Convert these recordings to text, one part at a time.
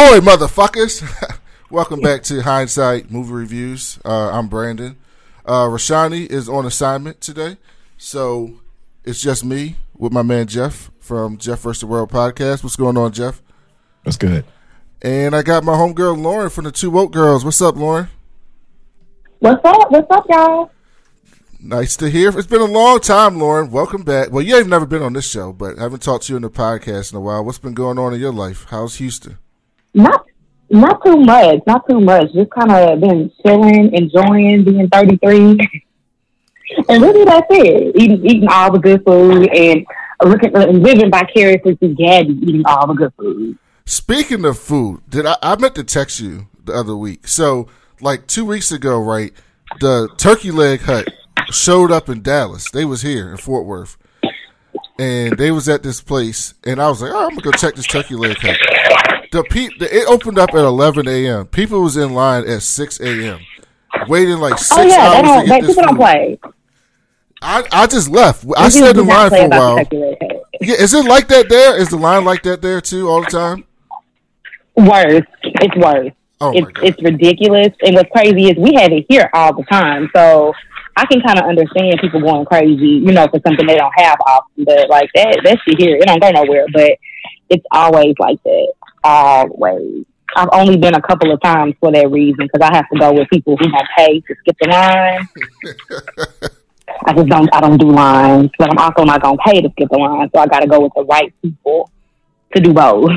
Ahoy, motherfuckers! Welcome back to Hindsight Movie Reviews. Uh, I'm Brandon. Uh, Rashani is on assignment today, so it's just me with my man Jeff from Jeff vs. the World podcast. What's going on, Jeff? That's good. And I got my homegirl Lauren from the Two Woke Girls. What's up, Lauren? What's up? What's up, y'all? Nice to hear. It's been a long time, Lauren. Welcome back. Well, you ain't never been on this show, but I haven't talked to you in the podcast in a while. What's been going on in your life? How's Houston? Not not too much. Not too much. Just kind of been chilling, enjoying being 33. and really, that's it. Eating, eating all the good food and looking, uh, living vicariously through Gabby, eating all the good food. Speaking of food, did I, I meant to text you the other week? So, like two weeks ago, right? The Turkey Leg Hut showed up in Dallas. They was here in Fort Worth, and they was at this place. And I was like, "Oh, I'm gonna go check this Turkey Leg Hut." The pe- the, it opened up at 11 a.m. People was in line at 6 a.m. waiting like oh, six Oh yeah, hours to get They, this people don't play. I I just left. I People stayed in line for a while. the turkey leg head. Yeah, is it like that there? Is the line like that there too all the time? Worse. It's worse. Oh it's it's ridiculous. And what's crazy is we have it here all the time. So I can kind of understand people going crazy, you know, for something they don't have often. But like that, that shit here, it don't go nowhere. But it's always like that. Always. I've only been a couple of times for that reason because I have to go with people who don't pay to skip the line. I just don't. I don't do lines, but I'm also not gonna pay to skip the line. So I got to go with the right people to do both.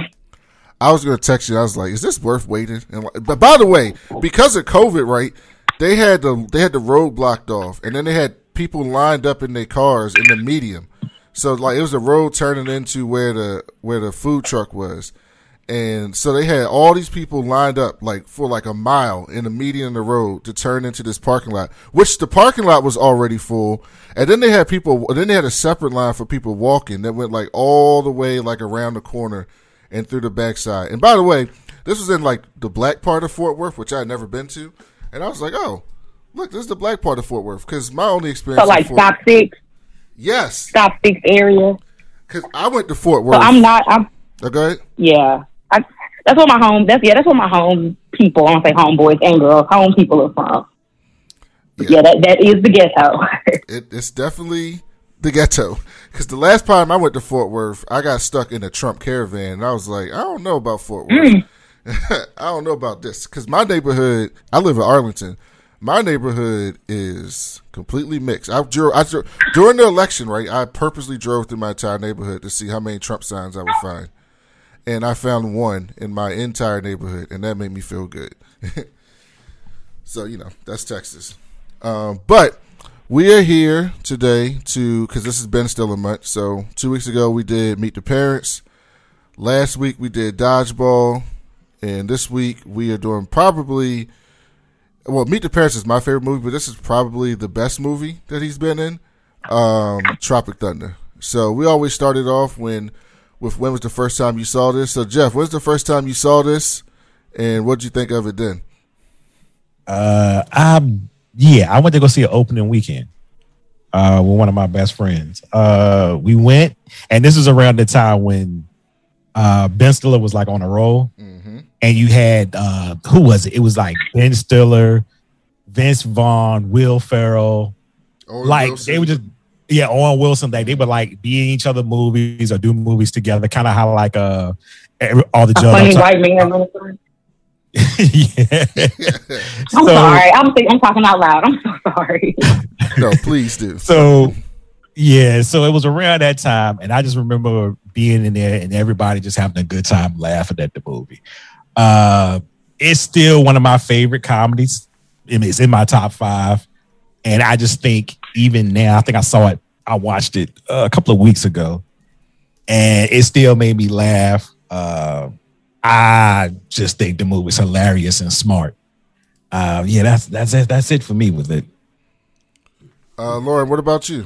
I was gonna text you. I was like, "Is this worth waiting?" And like, but by the way, because of COVID, right? They had the they had the road blocked off, and then they had people lined up in their cars in the medium. So like it was a road turning into where the where the food truck was, and so they had all these people lined up like for like a mile in the median of the road to turn into this parking lot, which the parking lot was already full, and then they had people. Then they had a separate line for people walking that went like all the way like around the corner and through the backside. And by the way, this was in like the black part of Fort Worth, which I had never been to, and I was like, oh, look, this is the black part of Fort Worth because my only experience. So like Fort- stop six, yes, stop six area. because I went to Fort Worth. So. I'm not. I'm Oh, go ahead. Yeah, I, that's what my home. That's yeah, that's what my home people. I don't say homeboys and girls. Home people are from. Yeah. Yeah, that that is the ghetto. It, it's definitely the ghetto. Because the last time I went to Fort Worth, I got stuck in a Trump caravan, and I was like, I don't know about Fort Worth. Mm. I don't know about this. Because my neighborhood, I live in Arlington. My neighborhood is completely mixed. I drove, I during the election, right? I purposely drove through my entire neighborhood to see how many Trump signs I would find, and I found one in my entire neighborhood, and that made me feel good. so you know, that's Texas. Um, but we are here today to because this has been still a month. So two weeks ago we did Meet the Parents. Last week we did Dodgeball, and this week we are doing probably. Well, Meet the Parents is my favorite movie, but this is probably the best movie that he's been in. Um, Tropic Thunder. So we always started off when with when was the first time you saw this. So Jeff, when's the first time you saw this, and what did you think of it then? Uh, I yeah, I went to go see an opening weekend. Uh, with one of my best friends. Uh, we went, and this was around the time when uh Ben Stiller was like on a roll, Mm-hmm. And you had uh who was it? It was like Ben Stiller, Vince Vaughn, Will Ferrell. like they were just yeah, Owen Wilson. Like they would like be in each other movies or do movies together, kind of how like uh every- all the A Judd funny white man. yeah. I'm So- sorry. I'm think- I'm talking out loud. I'm so sorry. no, please do. So yeah, so it was around that time, and I just remember being in there and everybody just having a good time laughing at the movie. Uh, it's still one of my favorite comedies. It's in my top five, and I just think even now, I think I saw it. I watched it uh, a couple of weeks ago, and it still made me laugh. Uh, I just think the movie's hilarious and smart. Uh, yeah, that's that's it. That's it for me with it. Uh, Lauren, what about you?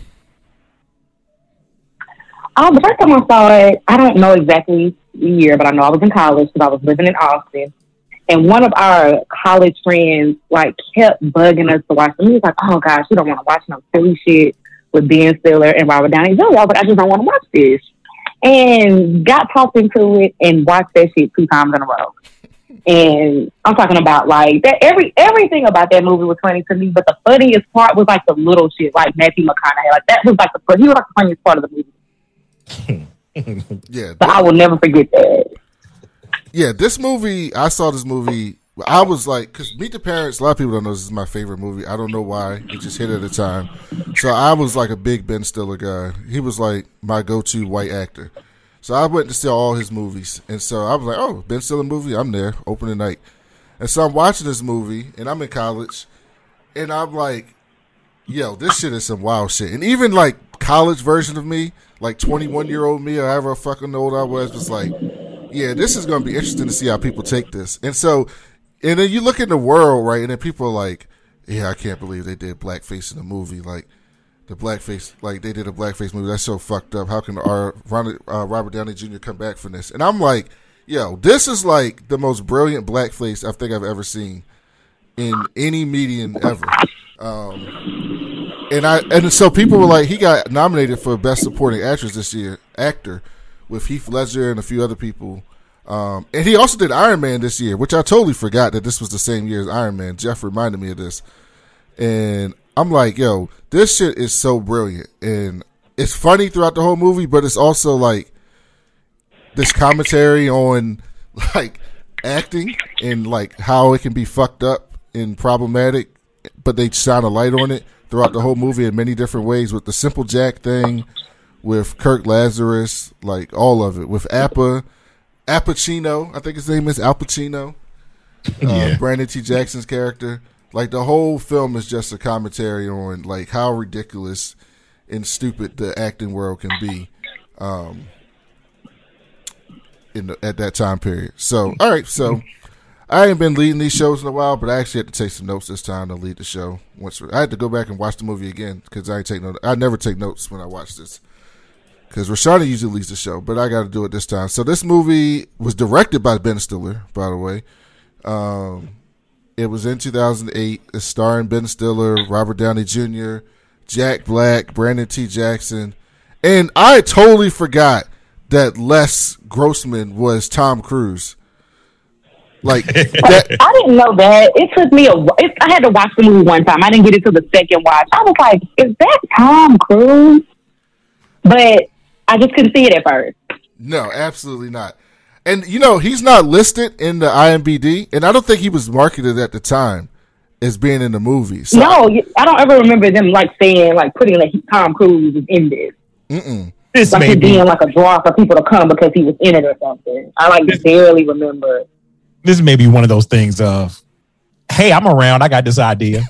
Um, the first time I saw it, I don't know exactly the year, but I know I was in college because I was living in Austin. And one of our college friends like kept bugging us to watch it. He was like, "Oh gosh, you don't want to watch no silly shit with Ben Stiller and Robert Downey Jr." I was like, "I just don't want to watch this." and got talked into it and watched that shit two times in a row. And I'm talking about like that every everything about that movie was funny to me, but the funniest part was like the little shit, like Matthew McConaughey. Like that was like the he was like the funniest part of the movie. yeah, So I will never forget that. yeah. This movie, I saw this movie. I was like, because Meet the Parents. A lot of people don't know this is my favorite movie. I don't know why. It just hit at a time. So I was like a big Ben Stiller guy. He was like my go-to white actor. So I went to see all his movies, and so I was like, "Oh, Ben Stiller movie, I'm there, opening night." And so I'm watching this movie, and I'm in college, and I'm like, "Yo, this shit is some wild shit." And even like college version of me, like 21 year old me, or however fucking old I was, was like, "Yeah, this is going to be interesting to see how people take this." And so, and then you look in the world, right, and then people are like, "Yeah, I can't believe they did blackface in the movie." Like, the blackface, like they did a blackface movie. That's so fucked up. How can our uh, Robert Downey Jr. come back from this? And I'm like, yo, this is like the most brilliant blackface I think I've ever seen in any medium ever. Um, and I and so people were like, he got nominated for best supporting actress this year, actor, with Heath Ledger and a few other people. Um, and he also did Iron Man this year, which I totally forgot that this was the same year as Iron Man. Jeff reminded me of this, and I'm like, yo, this shit is so brilliant, and it's funny throughout the whole movie, but it's also like this commentary on like acting and like how it can be fucked up and problematic, but they shine a light on it throughout the whole movie in many different ways with the Simple Jack thing, with Kirk Lazarus, like all of it, with Appa, Appuccino, I think his name is Alpa Chino, uh, Yeah. Brandon T. Jackson's character. Like the whole film is just a commentary on like how ridiculous and stupid the acting world can be. Um, in the, at that time period. So, all right, so I ain't been leading these shows in a while, but I actually had to take some notes this time to lead the show. Once I had to go back and watch the movie again because I take no, I never take notes when I watch this because Rashada usually leads the show, but I got to do it this time. So this movie was directed by Ben Stiller, by the way. Um, it was in 2008. It's starring Ben Stiller, Robert Downey Jr., Jack Black, Brandon T. Jackson, and I totally forgot that Les Grossman was Tom Cruise. Like that, I didn't know that. It took me a. It, I had to watch the movie one time. I didn't get it to the second watch. I was like, "Is that Tom Cruise?" But I just couldn't see it at first. no, absolutely not. And you know he's not listed in the IMBD, and I don't think he was marketed at the time as being in the movie. So, No, I don't ever remember them like saying like putting like Tom Cruise is in this. mm-mm. This Like may being like a draw for people to come because he was in it or something. I like barely remember. This may be one of those things of, hey, I'm around. I got this idea.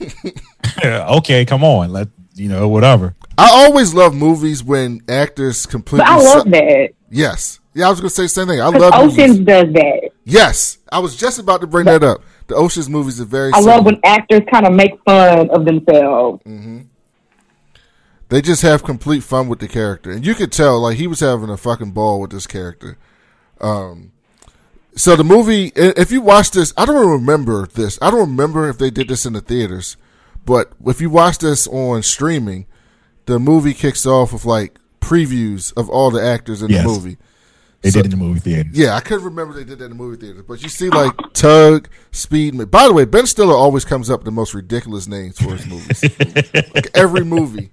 okay, come on. Let you know whatever. I always love movies when actors completely. But I love su- that. Yes, yeah, I was gonna say the same thing. I love Oceans movies. does that. Yes, I was just about to bring that up. The Ocean's movies are very. I similar. love when actors kind of make fun of themselves. They just have complete fun with the character, and you could tell like he was having a fucking ball with this character. Um, so the movie, if you watch this, I don't remember this. I don't remember if they did this in the theaters, but if you watch this on streaming, the movie kicks off with like previews of all the actors in Yes. the movie. They So- did in the movie theater. Yeah, I couldn't remember they did that in the movie theater, but you see like Tug, Speedman. By the way, Ben Stiller always comes up with the most ridiculous names for his movies. like every movie,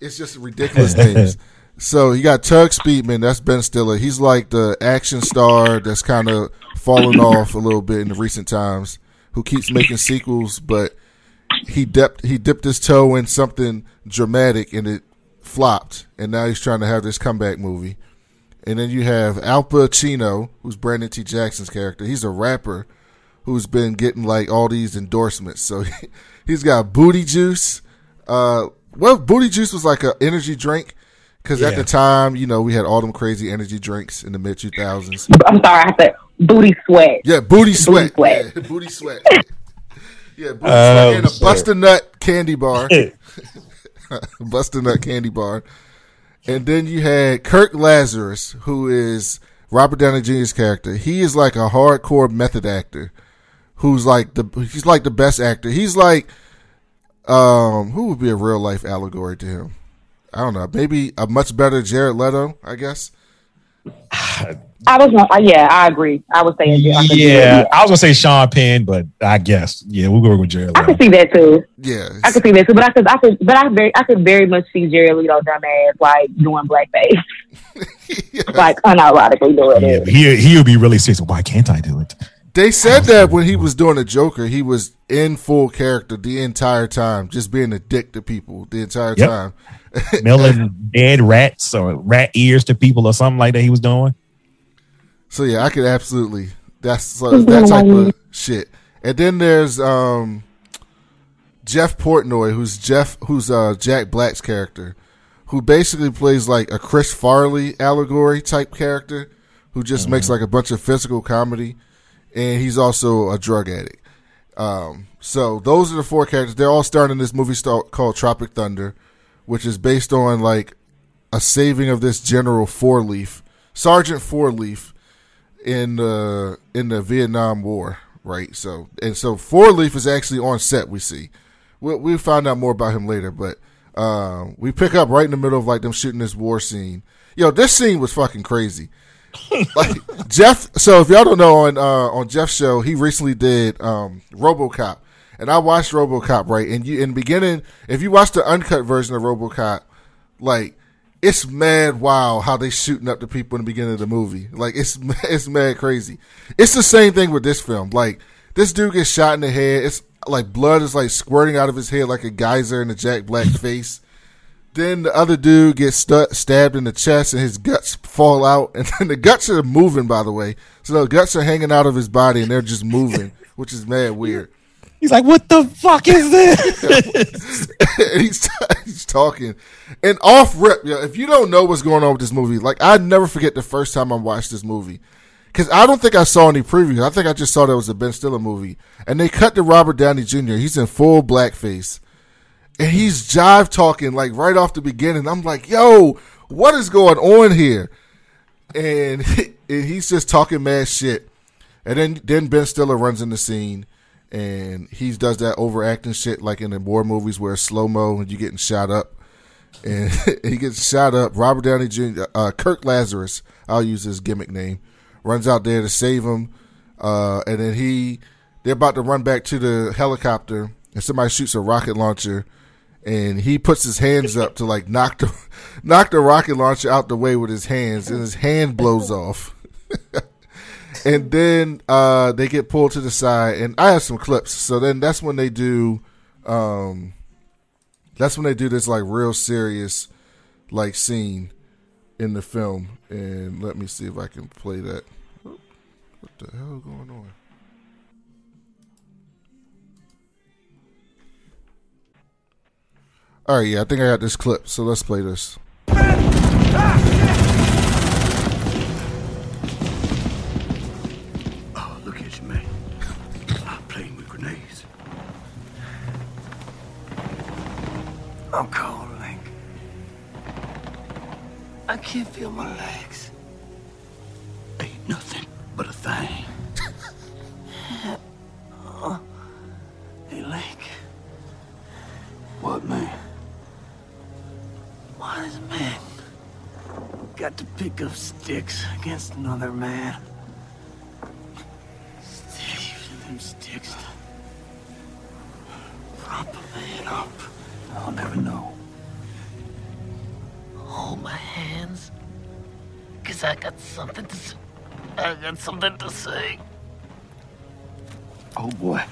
it's just ridiculous names. So you got Tug Speedman, that's Ben Stiller. He's like the action star that's kind of fallen off a little bit in the recent times, who keeps making sequels, but he dipped he dipped his toe in something dramatic and it flopped, and now he's trying to have this comeback movie. And then you have Alpa Chino, who's Brandon T. Jackson's character. He's a rapper who's been getting like all these endorsements. So he's got Booty Juice. Uh, well, Booty Juice was like an energy drink because at the time, you know, we had all them crazy energy drinks in the mid 2000s. I'm sorry, I said booty sweat. Yeah, Booty Sweat. Sweat. Yeah, booty Sweat. yeah, Booty Oh, Sweat and a shit. Bust a Nut candy bar. Bust a Nut candy bar. And then you had Kirk Lazarus, who is Robert Downey Jr.'s character. He is like a hardcore method actor, who's like the he's like the best actor. He's like, um, who would be a real life allegory to him? I don't know. Maybe a much better Jared Leto, I guess. I was not. Uh, yeah, I agree. I would say yeah, like yeah, I was gonna say Sean Penn, but I guess yeah, we'll go with Jared. Leto. I could see that too. Yeah, I could see that too. But I could, I could, but I very, I could very much see Jared Leto dumbass like doing blackface, yeah. like unironically doing yeah, it. He he would be really serious. Why can't I do it? They said that when he was doing the Joker, he was in full character the entire time, just being a dick to people the entire yep. time. Milling dead rats or rat ears to people or something like that he was doing. So yeah, I could absolutely. That's so, that type of shit. And then there's um, Jeff Portnoy, who's Jeff, who's uh, Jack Black's character, who basically plays like a Chris Farley allegory type character, who just mm-hmm. makes like a bunch of physical comedy, and he's also a drug addict. Um, so those are the four characters. They're all starring in this movie called Tropic Thunder, which is based on like a saving of this General Four Leaf, Sergeant Four Leaf, in the in the Vietnam War, right? So and so Four Leaf is actually on set. We see. We'll, we'll find out more about him later, but uh, we pick up right in the middle of like them shooting this war scene. Yo, this scene was fucking crazy. like Jeff. So if y'all don't know, on uh, on Jeff's show, he recently did um, RoboCop, and I watched RoboCop. Right, and you in the beginning, if you watch the uncut version of RoboCop, like it's mad wow how they shooting up the people in the beginning of the movie. Like it's it's mad crazy. It's the same thing with this film. Like this dude gets shot in the head. It's like blood is like squirting out of his head like a geyser in the Jack Black face. Then the other dude gets st- stabbed in the chest and his guts fall out. And then the guts are moving, by the way. So the guts are hanging out of his body and they're just moving, which is mad weird. He's like, "What the fuck is this?" he's he's talking, and off rip. Yeah, if you don't know what's going on with this movie, like I never forget the first time I watched this movie, because I don't think I saw any previews. I think I just saw that it was a Ben Stiller movie, and they cut to Robert Downey Jr. He's in full blackface, and he's jive talking like right off the beginning. I'm like, "Yo, what is going on here?" And, and he's just talking mad shit, and then then Ben Stiller runs in the scene and he does that overacting shit like in the war movies where slow mo and you're getting shot up, and he gets shot up. Robert Downey Jr. Uh, Kirk Lazarus, I'll use his gimmick name, runs out there to save him, uh, and then he they're about to run back to the helicopter, and somebody shoots a rocket launcher. And he puts his hands up to like knock the knock the rocket launcher out the way with his hands, and his hand blows off. and then uh, they get pulled to the side, and I have some clips. So then that's when they do, um, that's when they do this like real serious, like scene in the film. And let me see if I can play that. What the hell is going on? All right, yeah, I think I got this clip. So let's play this. I'm cold, Link. I can't feel my legs. Ain't nothing but a thing. uh, hey, Link. What, man? Why does a man got to pick up sticks against another man? Sticks, them sticks to prop a man up. I'll never know. Hold my hands. Cause I got something to say. I got something to say. Oh boy.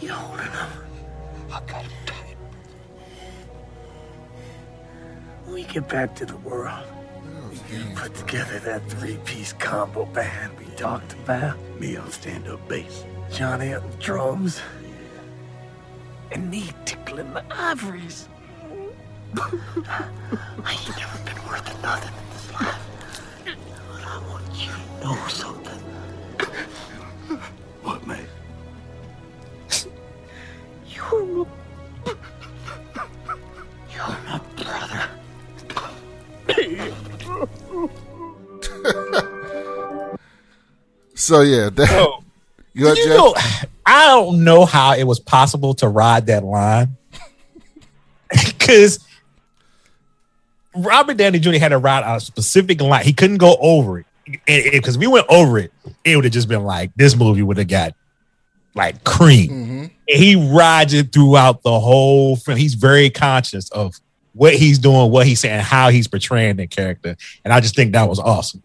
You holding him? I got him tight. When we get back to the world, we put together that three-piece combo band we talked about. Me on stand-up bass. Johnny on the drums. And me tickling the ivories. I ain't never been worth nothing in this life. But I want you to know something. What, mate? You're my... You're my brother. so yeah, that, oh. You, you know, I don't know how it was possible to ride that line because Robert Downey Jr. had to ride a specific line. He couldn't go over it because we went over it, it would have just been like this movie would have got like cream. Mm-hmm. He rides it throughout the whole film. He's very conscious of what he's doing, what he's saying, how he's portraying the character, and I just think that was awesome.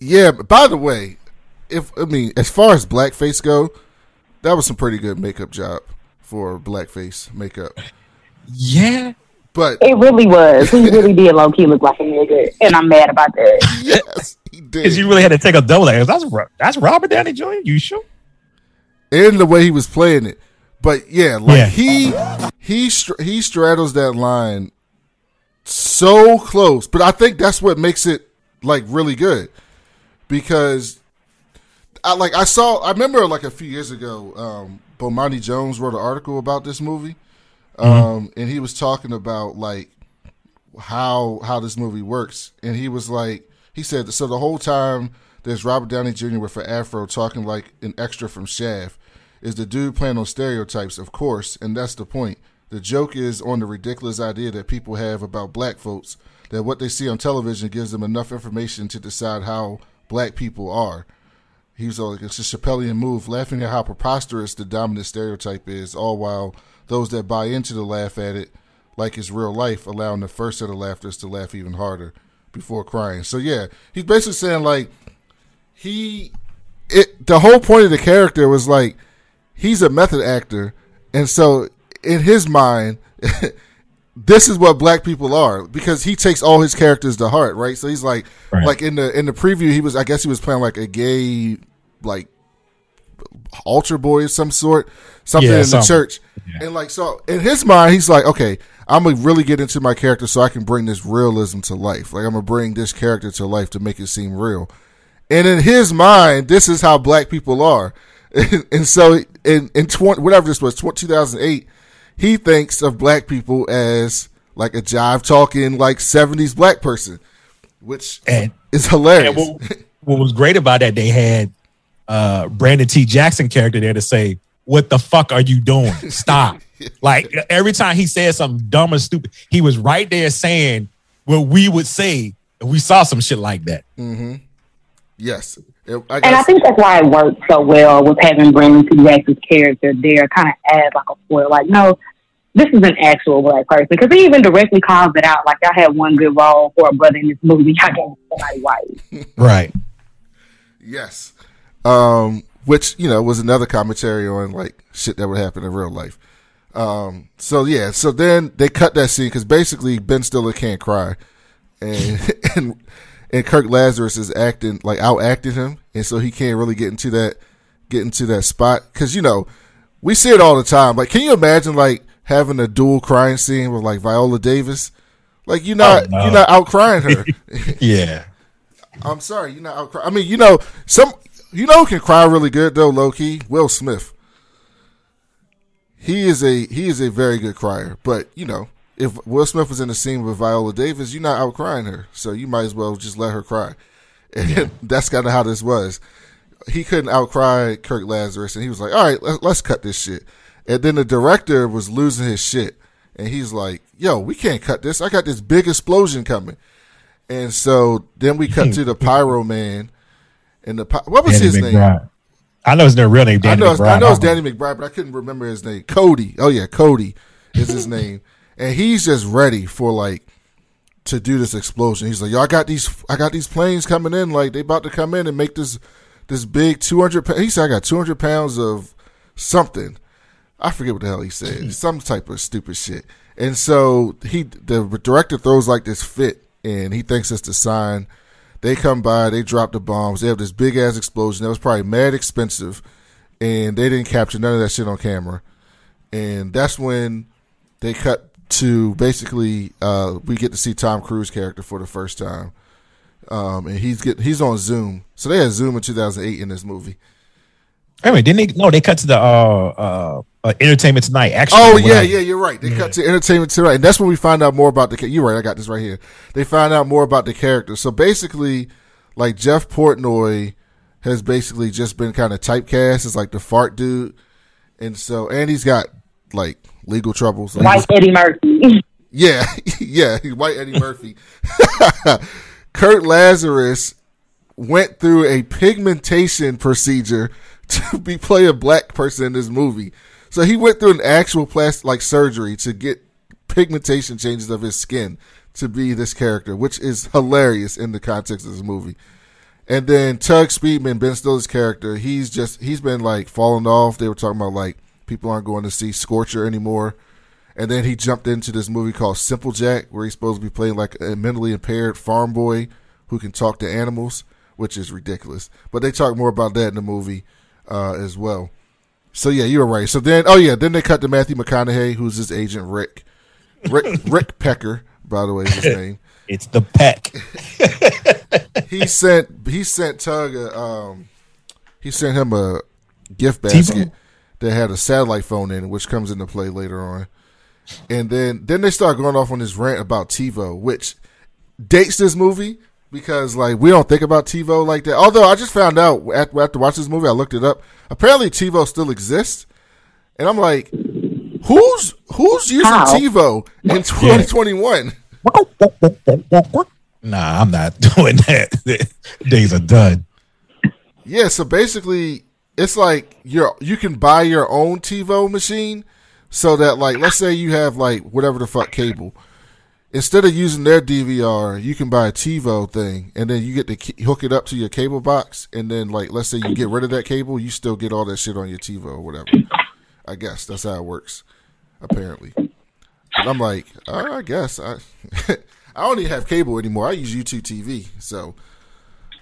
Yeah, but by the way, if I mean as far as blackface go, that was some pretty good makeup job for blackface makeup. Yeah, But It really was. He really did low key look like a nigga, and I'm mad about that. yes, he did. because you really had to take a double. Like, that's that's Robert Downey Jr. You sure? and the way he was playing it. But yeah, like Yeah. he he str- he straddles that line so close. But I think that's what makes it like really good because I like I saw I remember like a few years ago, um, Bomani Jones wrote an article about this movie, um, and he was talking about like how how this movie works, and he was like he said so the whole time there's Robert Downey Jr. with an afro talking like an extra from Shaft. Is the dude playing on stereotypes? Of course, and that's the point. The joke is on the ridiculous idea that people have about black folks that what they see on television gives them enough information to decide how black people are. He was like, it's a Chappellean move, laughing at how preposterous the dominant stereotype is, all while those that buy into the laugh at it like it's real life, allowing the first set of laughters to laugh even harder before crying. So yeah, he's basically saying like he it the whole point of the character was like he's a method actor and so in his mind this is what black people are because he takes all his characters to heart right so he's like Right. like in the in the preview he was i guess he was playing like a gay like altar boy of some sort something Yeah, in the something. church and like so in his mind he's like okay i'm gonna really get into my character so i can bring this realism to life like i'm gonna bring this character to life to make it seem real and in his mind, this is how black people are. And, and so in, in 20, whatever this was, 2008, he thinks of black people as like a jive talking, like 70s black person, which And is hilarious. And what, what was great about that, they had uh, Brandon T. Jackson character there to say, "What the fuck are you doing? Stop!" like every time he said something dumb or stupid, he was right there saying what we would say if we saw some shit like that. yes. It- I And I think that's why it worked so well with having Brandon T. Jackson's character there, kind of as like a foil. Like, no, this is an actual black person because he even directly calls it out. Like, I had one good role for a brother in this movie. I gave somebody white. Right. yes. Um, which, you know, was another commentary on like shit that would happen in real life. Um, so yeah, so then they cut that scene because basically Ben Stiller can't cry, and and and Kirk Lazarus is acting like out acting him, and so he can't really get into that get into that spot because you know we see it all the time. Like, can you imagine like having a dual crying scene with like Viola Davis? Like you're not Oh, no. you're not out crying her. Yeah. I'm sorry, you're not out crying. I mean, you know some you know who can cry really good though, low key. Will Smith. He is a he is a very good crier, but you know if Will Smith was in the scene with Viola Davis, you're not out crying her, so you might as well just let her cry. And that's kind of how this was. He couldn't outcry Kirk Lazarus, and he was like, "All right, let's cut this shit." And then the director was losing his shit, and he's like, "Yo, we can't cut this. I got this big explosion coming." And so then we cut to the Pyro Man, and the what was Danny his name? I know his name, real name. I know, McBride. I know it's Danny McBride, but I couldn't remember his name. Cody. Oh yeah, Cody is his name, and he's just ready for like to do this explosion. He's like, "Yo, I got these, I got these planes coming in. Like they about to come in and make this this big two hundred. He said, I got two hundred pounds of something. I forget what the hell he said. Some type of stupid shit. And so he, the director throws like this fit, and he thinks it's the sign. They come by, they drop the bombs. They have this big ass explosion that was probably mad expensive, and they didn't capture none of that shit on camera. And that's when they cut to basically uh, we get to see Tom Cruise character for the first time, um, and he's get he's on Zoom. So they had Zoom in 2008 in this movie. Wait a minute, didn't they? No, they cut to the uh, uh, uh, Entertainment Tonight. Actually, Oh yeah, I- yeah, you're right. They cut to entertainment tonight, and that's when we find out more about the. ca- You're right. I got this right here. They find out more about the character. So basically, like Jeff Portnoy has basically just been kind of typecast as like the fart dude, and so and he's got like legal troubles. Like, White Eddie Murphy. Yeah, yeah, he's white Eddie Murphy. Kurt Lazarus went through a pigmentation procedure to be play a black person in this movie. So he went through an actual plastic like surgery to get pigmentation changes of his skin to be this character, which is hilarious in the context of this movie. And then Tug Speedman, Ben Stiller's character, he's just he's been like falling off. They were talking about like people aren't going to see Scorcher anymore. And then he jumped into this movie called Simple Jack, where he's supposed to be playing like a mentally impaired farm boy who can talk to animals, which is ridiculous. But they talk more about that in the movie uh, as well. So yeah, you were right. So then, oh yeah, then they cut to Matthew McConaughey, who's his agent Rick, Rick Rick Pecker, by the way, is his name. It's the peck. he sent he sent Tug a, um he sent him a gift basket that had a satellite phone in it, which comes into play later on. And then then they start going off on this rant about TiVo, which dates this movie because like we don't think about TiVo like that. Although I just found out after, after watching this movie, I looked it up. Apparently TiVo still exists, and I'm like, who's who's using How? TiVo in 2021? Nah, I'm not doing that. Days are done. Yeah, so basically, it's like you're you can buy your own TiVo machine, so that like let's say you have like whatever the fuck cable, instead of using their DVR, you can buy a TiVo thing, and then you get to hook it up to your cable box, and then like let's say you get rid of that cable, you still get all that shit on your TiVo or whatever. I guess that's how it works, apparently. But I'm like, uh, I guess I I don't even have cable anymore. I use YouTube TV, so.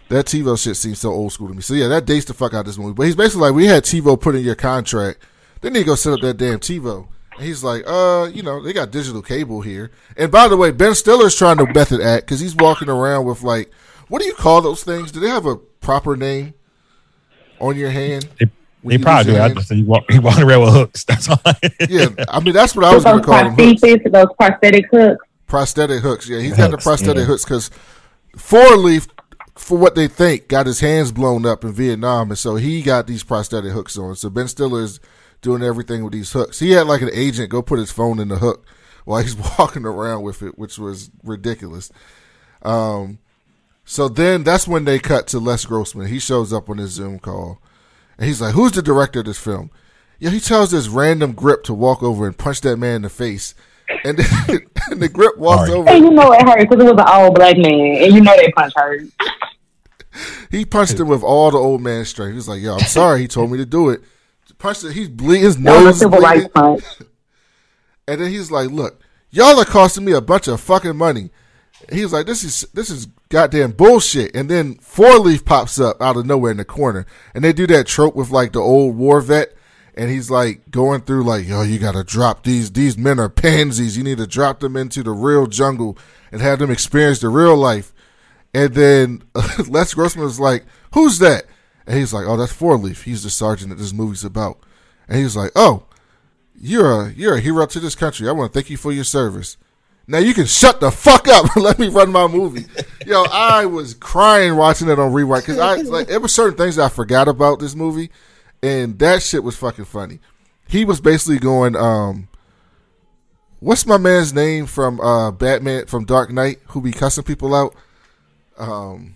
That TiVo shit seems so old school to me. So yeah, that dates the fuck out of this movie. But he's basically like, we had TiVo put in your contract. Then they go set up that damn TiVo. And he's like, uh, you know, they got digital cable here. And by the way, Ben Stiller's trying to method act because he's walking around with like, what do you call those things? Do they have a proper name on your hand? They, they you probably do. I just say you walk, he walking around with hooks. That's all. Yeah, I mean that's what I was going to call them. Hooks. prostheses, those prosthetic hooks. prosthetic hooks. Yeah, he's got the prosthetic yeah. hooks because Four Leaf, for what they think, got his hands blown up in Vietnam, and so he got these prosthetic hooks on. So Ben Stiller is doing everything with these hooks. He had like an agent go put his phone in the hook while he's walking around with it, which was ridiculous. Um, so then that's when they cut to Les Grossman. He shows up on his Zoom call, and he's like, "Who's the director of this film?" Yeah, he tells this random grip to walk over and punch that man in the face, and then and the grip walks Sorry. over. And you know it hurt because it was an old black man, and you know that punch hurt. He punched him with all the old man strength. He was like, "Yo, I'm sorry." He told me to do it. He's bleeding. His nose is bleeding. And then he's like, "Look, y'all are costing me a bunch of fucking money." He was like, "This is this is goddamn bullshit." And then Four Leaf pops up out of nowhere in the corner, and they do that trope with like the old war vet, and he's like going through like, "Yo, you gotta drop these. These men are pansies. You need to drop them into the real jungle and have them experience the real life." And then Les Grossman was like, "Who's that?" And he's like, "Oh, that's Four Leaf. He's the sergeant that this movie's about." And he's like, "Oh." You're a you're a hero to this country. I want to thank you for your service. Now you can shut the fuck up and let me run my movie. Yo, I was crying watching it on rewrite because I like it was certain things I forgot about this movie, and that shit was fucking funny. He was basically going, um, what's my man's name from uh Batman from Dark Knight who be cussing people out? Um,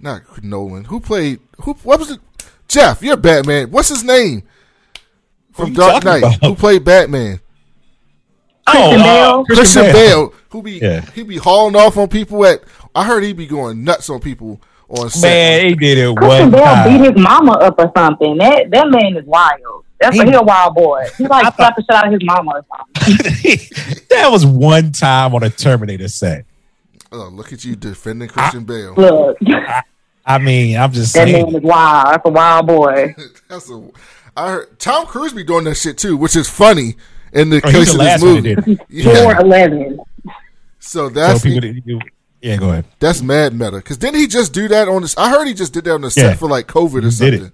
not Nolan. Who played who? What was it? Jeff, you're Batman. What's his name from Dark Knight? about? Who played Batman? Christian Bale? uh, Christian Bale, who be Yeah. he be hauling off on people at. I heard he be going nuts on people on set. Man, he did it Christian Bale time. beat his mama up or something. That that man is wild. That's He- he, he a wild boy. He like slapped the shit out of his mama or something. that was one time on a Terminator set. Oh, look at you defending Christian Bale. Look, I mean, I'm just that saying. man is wild. That's a wild boy. That's a. I heard Tom Cruise be doing that shit too, which is funny in the Oh, he's case the of last this movie. Yeah. Four eleven. So So that's people that do- yeah, go ahead. that's mad meta. Because didn't he just do that on this? I heard he just did that on the set Yeah. for like COVID or He did something. it.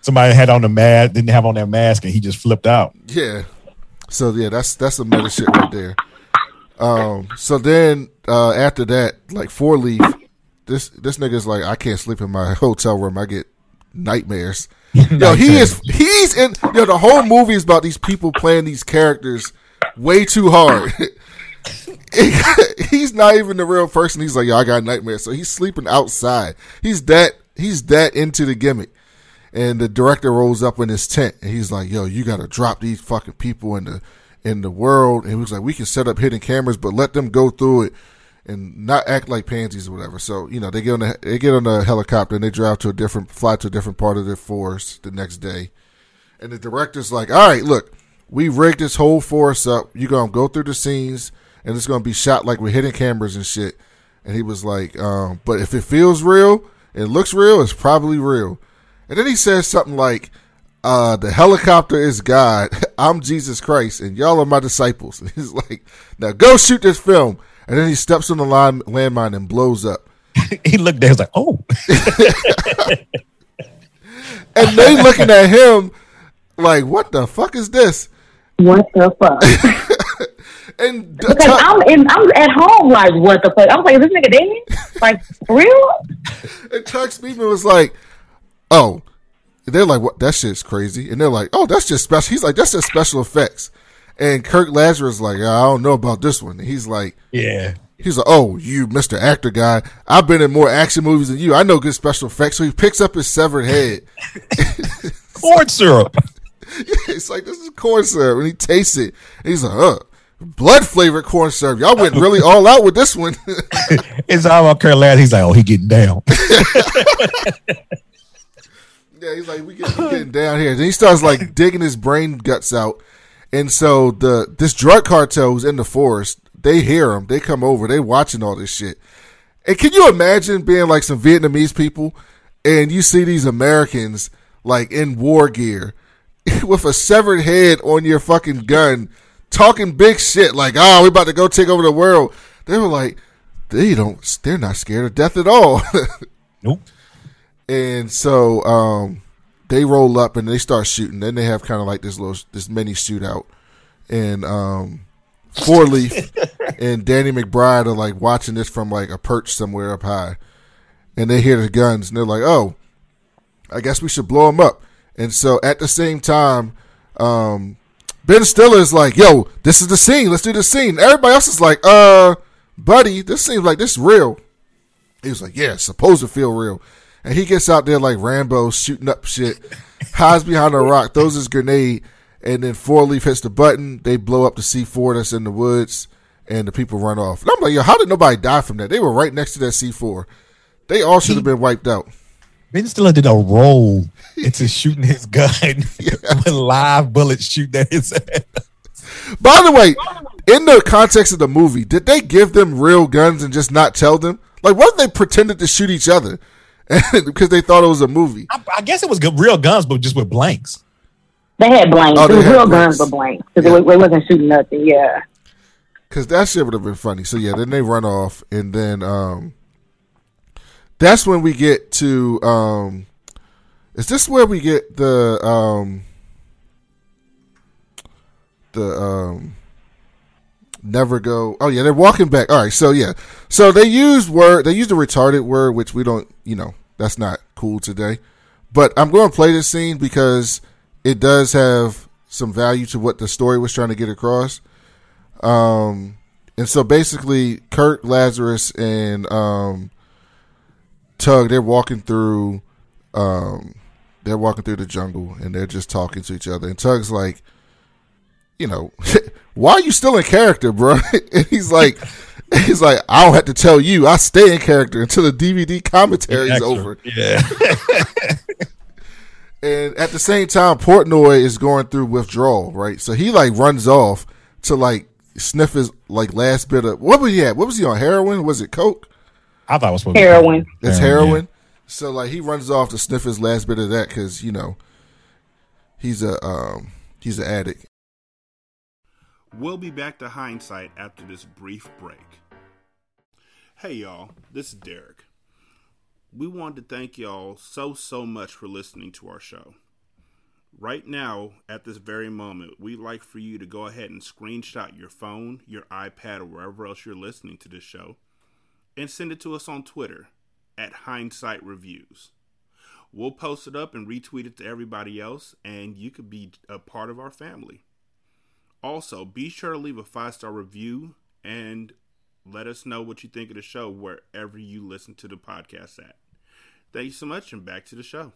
Somebody had on the mask, didn't have on their mask, and he just flipped out. Yeah. So yeah, that's that's some meta shit right there. Um. So then uh, after that, like four leaf, this this nigga's like, I can't sleep in my hotel room. I get nightmares. Yo, he is he's in. Yo, the whole movie is about these people playing these characters way too hard. he's not even the real person. He's like, yo, I got nightmares. So he's sleeping outside. He's that he's that into the gimmick. And the director rolls up in his tent and he's like, yo, you gotta drop these fucking people in the in the world. And he was like, we can set up hidden cameras, but let them go through it and not act like pansies or whatever. So, you know, they get on the they get on a helicopter and they drive to a different fly to a different part of the forest the next day. And the director's like, All right, look, we rigged this whole forest up. You're gonna go through the scenes and it's gonna be shot like we're hidden cameras and shit. And he was like, um, but if it feels real, it looks real, it's probably real. And then he says something like, uh, the helicopter is God. I'm Jesus Christ, and y'all are my disciples. And he's like, now go shoot this film. And then he steps on the line, landmine and blows up. he looked there, he's like, oh. and they looking at him like, what the fuck is this? What the fuck? and because t- I'm in, I'm at home like, what the fuck? I was like, is this nigga dead? like, for real? And Chuck Speedman was like, oh, they're like, what? That shit's crazy. And they're like, oh, that's just special. He's like, that's just special effects. And Kirk Lazarus is like, I don't know about this one. And he's like, yeah. He's like, oh, you Mr. Actor guy. I've been in more action movies than you. I know good special effects. So he picks up his severed head. corn syrup. it's like, this is corn syrup. And he tastes it. And he's like, uh, blood flavored corn syrup. Y'all went really all out with this one. it's all about Kirk Lazarus. He's like, oh, he getting down. Yeah, he's like, we, get, getting down here. Then he starts like digging his brain guts out. And so the this drug cartel who's in the forest, they hear him. They come over. They watching all this shit. And can you imagine being like some Vietnamese people and you see these Americans like in war gear with a severed head on your fucking gun talking big shit like, oh, we about to go take over the world. They were like, they don't, they're not scared of death at all. nope. And so, um, they roll up and they start shooting. Then they have kind of like this little this mini shootout, and um, Four Leaf and Danny McBride are like watching this from like a perch somewhere up high, and they hear the guns and they're like, "Oh, I guess we should blow them up." And so at the same time, um, Ben Stiller is like, "Yo, this is the scene. Let's do the scene." Everybody else is like, "Uh, buddy, this seems like this is real." He was like, "Yeah, supposed to feel real." And he gets out there like Rambo shooting up shit, hides behind a rock, throws his grenade, and then Four Leaf hits the button. They blow up the C4 that's in the woods, and the people run off. And I'm like, yo, how did nobody die from that? They were right next to that C4. They all should have been wiped out. Ben Stiller did a roll into shooting his gun with live bullets shooting at his head. By the way, in the context of the movie, did they give them real guns and just not tell them? Like, what if they pretended to shoot each other? because they thought it was a movie. I, I guess it was good, real guns, but just with blanks. They had blanks. Oh, it was real blanks. guns, but blanks because yeah. it, wasn't shooting nothing. Yeah. Because that shit would have been funny. So yeah, then they run off, and then um, that's when we get to. Um, is this where we get the um, the um, never go. Oh yeah, they're walking back. All right, so yeah, so they used word. They used a retarded word, which we don't. You know, that's not cool today. But I'm going to play this scene because it does have some value to what the story was trying to get across. Um, and so basically, Kurt, Lazarus and um, Tug they're walking through. Um, they're walking through the jungle and they're just talking to each other. And Tug's like, you know, why are you still in character, bro? and he's like, he's like, I don't have to tell you. I stay in character until the DVD commentary is over. Yeah. and at the same time, Portnoy is going through withdrawal, right? So he like runs off to like sniff his like last bit of what was he at? What was he on? Heroin? Was it coke? I thought it was supposed heroin. It's heroin. heroin. Yeah. So like he runs off to sniff his last bit of that because you know he's a um he's an addict. We'll be back to hindsight after this brief break. Hey, y'all, this is Derek. We wanted to thank y'all so, so much for listening to our show. Right now, at this very moment, we'd like for you to go ahead and screenshot your phone, your iPad, or wherever else you're listening to this show and send it to us on Twitter at Hindsight Reviews. We'll post it up and retweet it to everybody else, and you could be a part of our family. Also, be sure to leave a five star review and Let us know what you think of the show wherever you listen to the podcast at. Thank you so much, and back to the show.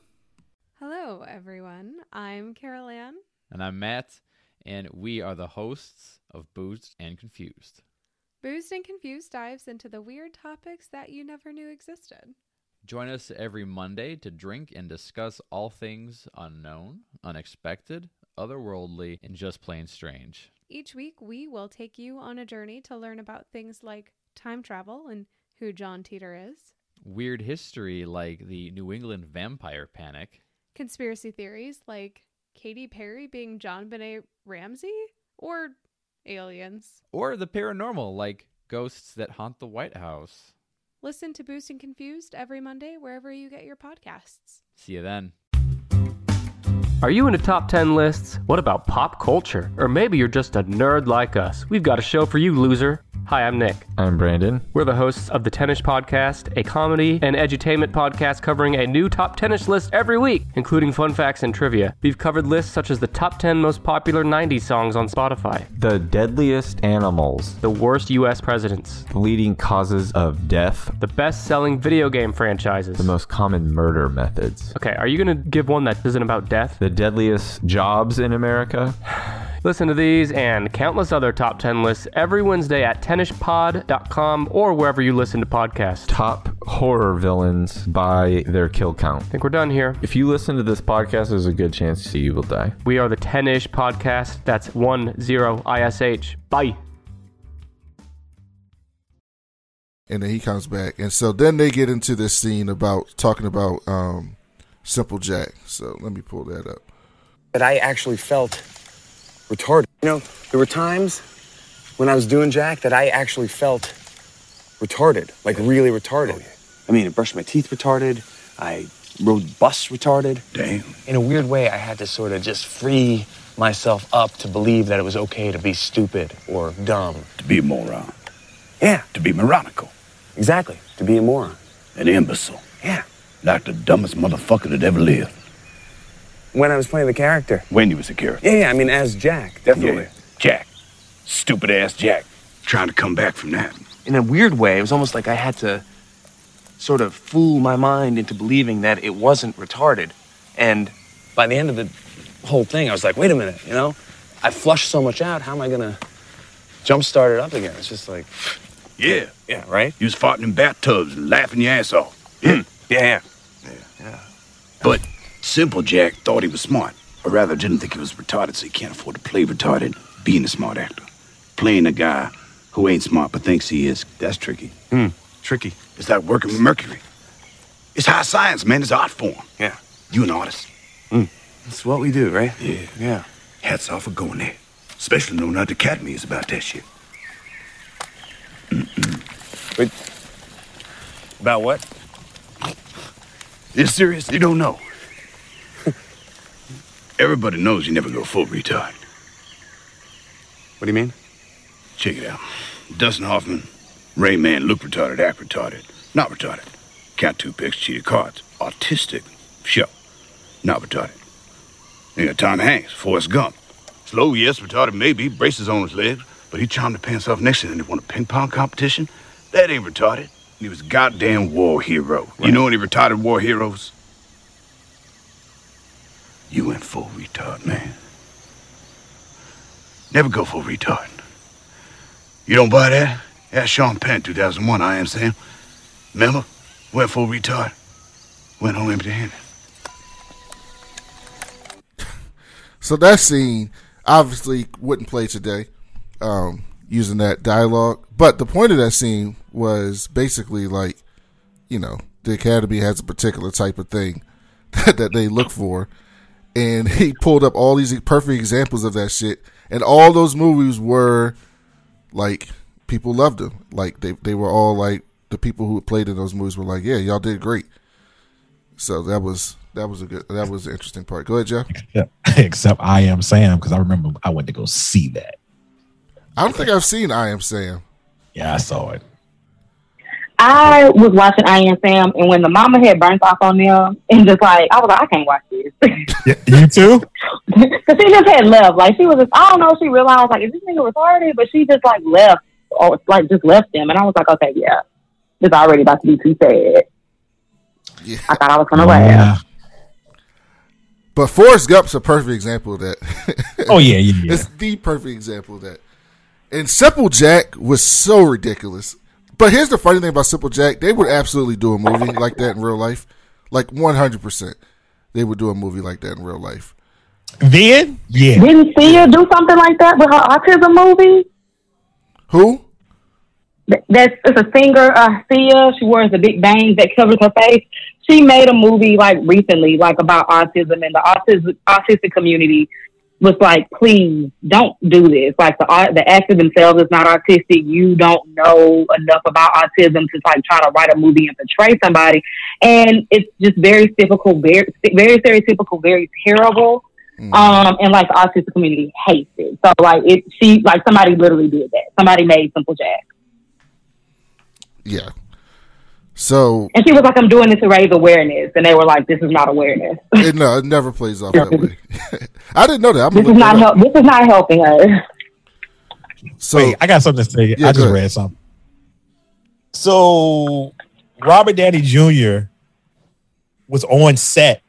Hello, everyone. I'm Carol Ann. And I'm Matt, and we are the hosts of Boozed and Confused. Boozed and Confused dives into the weird topics that you never knew existed. Join us every Monday to drink and discuss all things unknown, unexpected, otherworldly, and just plain strange. Each week, we will take you on a journey to learn about things like time travel and who John Teeter is, Weird history like the New England vampire panic, conspiracy theories like Katy Perry being JonBenét Ramsey, or aliens. or the paranormal like ghosts that haunt the White House. Listen to Boozed and Confused every Monday wherever you get your podcasts. See you then. Are you into top 10 lists? What about pop culture? Or maybe you're just a nerd like us. We've got a show for you, loser. Hi, I'm Nick. I'm Brandon. We're the hosts of the Tennis Podcast, a comedy and edutainment podcast covering a new top tennis list every week, including fun facts and trivia. We've covered lists such as the top 10 most popular 90s songs on Spotify, The deadliest animals, the worst US presidents, the leading causes of death, the best selling video game franchises. the most common murder methods, okay, are you gonna give one that isn't about death? the deadliest jobs in America, Listen to these and countless other top 10 lists every Wednesday at tennispod.com or wherever you listen to podcasts. top horror villains by their kill count. I think we're done here. If you listen to this podcast, there's a good chance you will die. We are the 10 ish podcast. That's 1 0 ISH. Bye. and then he comes back, and so then they get into this scene about talking about um, Simple Jack. So let me pull that up. that I actually felt retarded. You know, there were times when I was doing Jack that I actually felt retarded, like really retarded. Oh, I mean, I brushed my teeth retarded. I rode bus retarded. Damn. In a weird way, I had to sort of just free myself up to believe that it was okay to be stupid or dumb. To be a moron. Yeah, To be moronical. exactly. To be a moron. An imbecile. Yeah. Like the dumbest motherfucker that ever lived. When I was playing the character. When you was a character. Yeah, yeah, I mean, as Jack, definitely. Yeah. Jack. Stupid ass Jack. Trying to come back from that. in a weird way, it was almost like I had to sort of fool my mind into believing that it wasn't retarded. And by the end of the whole thing, I was like, wait a minute, you know? I flushed so much out, how am I gonna jumpstart it up again? It's just like, Yeah. yeah, right? You was farting in bathtubs and laughing your ass off. Hmm. Yeah. Yeah. Yeah, But Simple Jack thought he was smart. Or rather, didn't think he was retarded, so he can't afford to play retarded, being a smart actor. Playing a guy who ain't smart but thinks he is, that's tricky. yeah. Tricky. It's like working with Mercury. It's high science, man. It's art form. Yeah. You an artist. Hmm. That's what we do, right? Yeah. Yeah. Hats off for going there. Especially knowing how the academy is about that shit. Wait. About what? You serious? You don't know. Everybody knows you never go full retard. What do you mean? Check it out. Dustin Hoffman, Rain Man, look retarded, act retarded, not retarded. Count two picks, cheated cards. Autistic, sure, not retarded. You got Tom Hanks, Forrest Gump. Slow, yes, retarded maybe, braces on his legs, but he charmed the pants off next to him and he won a ping pong competition. That ain't retarded. He was a goddamn war hero. You know any retarded war heroes? You went full retard, man. Never go full retard. You don't buy that? That's Sean Penn, 2001, I am Sam. Remember? Went full retard. Went home empty handed. So that scene obviously wouldn't play today, um, using that dialogue. But the point of that scene was basically like, you know, the Academy has a particular type of thing that, that they look for. And he pulled up all these perfect examples of that shit. And all those movies were like people loved them. Like they they were all like the people who played in those movies were like, Yeah, y'all did great. So that was that was a good that was an interesting part. Go ahead, Jeff. Except, except I am Sam because I remember I went to go see that. I don't think I've seen I Am Sam. Yeah, I saw it. I was watching I Am Sam, and when the mama had burnt off on them, and just like I was like, I can't watch this Yeah, you too? because she just had left. Like she was, just, I don't know. She realized like, is this nigga retarded? But she just like left or like just left them, and I was like, okay, yeah, it's already about to be too sad. Yeah. I thought I was gonna laugh. But Forrest Gump's a perfect example of that. Oh, yeah, yeah, yeah. It's the perfect example of that. And Simple Jack was so ridiculous. But here's the funny thing about Simple Jack: they would absolutely do a movie like that in real life, like 100. percent They would do a movie like that in real life. Then, yeah. Didn't Sia do something like that with her autism movie? Who? That's it's a singer, uh, Sia. She wears a big bang that covers her face. She made a movie like recently, like about autism and the autism autistic community was like, please don't do this. Like the the actor themselves is not autistic. You don't know enough about autism to like try to write a movie and portray somebody. And it's just very typical, very very stereotypical, very terrible. Um, and like the autistic community hates it. So like it, she like somebody literally did that. Somebody made Simple Jack. Yeah. So And she was like, I'm doing this to raise awareness. And they were like, this is not awareness. it, no, it never plays off that way. I didn't know that. I'm This gonna is not that help. This is not helping her. So Wait, I got something to say. Yeah, I just ahead. read something. So Robert Downey Jr. was on set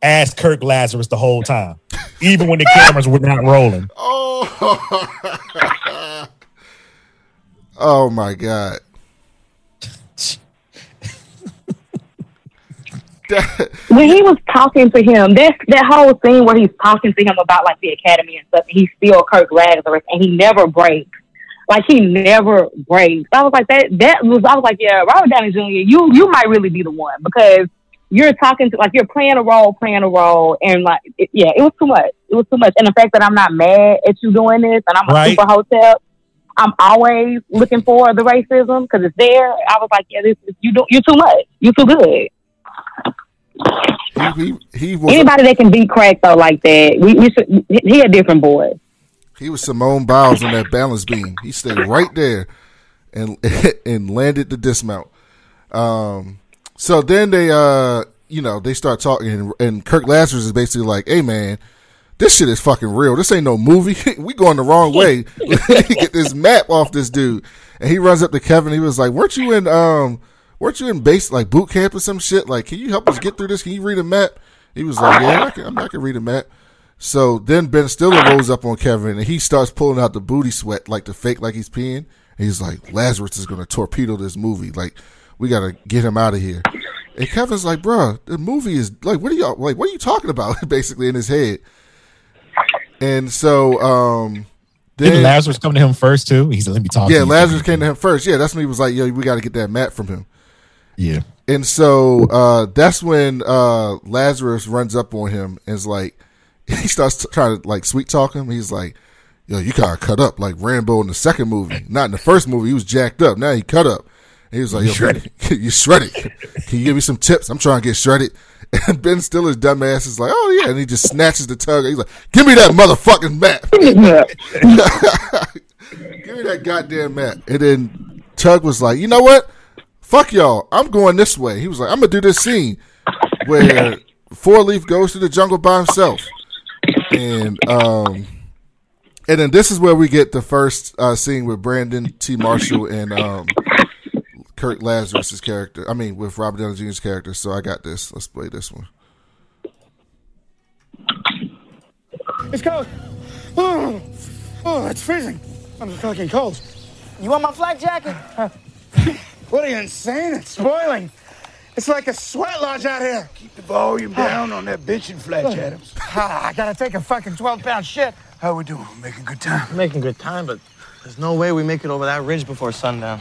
as Kirk Lazarus the whole time, even when the cameras were not rolling. Oh, oh my god. When he was talking to him, that that whole scene where he's talking to him about like the academy and stuff, and he's still Kirk Lazarus, and he never breaks. Like he never breaks. I was like that. That was. I was like, yeah, Robert Downey Jr. You you might really be the one because you're talking to like you're playing a role, playing a role, and like it, yeah, it was too much. It was too much. And the fact that I'm not mad at you doing this, and I'm a super hotel. I'm always looking for the racism because it's there. I was like, yeah, this is, you don't. you're too much. You're too good. He, he, he was Anybody that can beat crack though like that, we, we should. He a different boy. he was Simone Biles on that balance beam. He stayed right there and and landed the dismount. Um, so then they uh you know they start talking and, and Kirk Lazarus is basically like, hey man. This shit is fucking real. This ain't no movie. we going the wrong way. Get this map off this dude. And he runs up to Kevin. He was like, "Weren't you in um, weren't you in base like boot camp or some shit? Like, can you help us get through this? Can you read a map?" He was like, "Yeah, I can. I can read a map." So then Ben Stiller rolls up on Kevin and he starts pulling out the booty sweat, like to fake like he's peeing. And he's like, Lazarus is going to torpedo this movie. Like, we got to get him out of here. And Kevin's like, bruh, the movie is like, what are y'all, like, what are you talking about? Basically in his head. And so, um, Didn't then, Lazarus come to him first too? He's like, let me talk. yeah. Lazarus came to him first. Yeah, that's when he was like, yo, we got to get that map from him. Yeah. And so uh, that's when uh, Lazarus runs up on him and is like, he starts t- trying to like sweet talk him. He's like, "Yo, you kind of cut up like Rambo in the second movie. Not in the first movie. He was jacked up. Now he cut up." And he was like, You "Yo, shredded. you shredded. Can you give me some tips? I'm trying to get shredded." And Ben Stiller's dumbass is like, "Oh yeah," and he just snatches the tug. He's like, "Give me that motherfucking map." Give me that goddamn map. And then Tug was like, you know what? Fuck y'all. I'm going this way. He was like, I'm gonna do this scene where Four Leaf goes to the jungle by himself. And um and then this is where we get the first uh, scene with Brandon T. Marshall and um Kirk Lazarus's character. I mean with Robert Downey Jr.'s character. So I got this. Let's play this one. It's cold. Oh, oh, it's freezing. I'm fucking cold. You want my flak jacket? what are you insane? It's boiling. It's like a sweat lodge out here. Keep the volume down on that benching Fletch Adams. I gotta take a fucking 12 pound shit. How we doing? Making good time? We're making good time, but there's no way we make it over that ridge before sundown.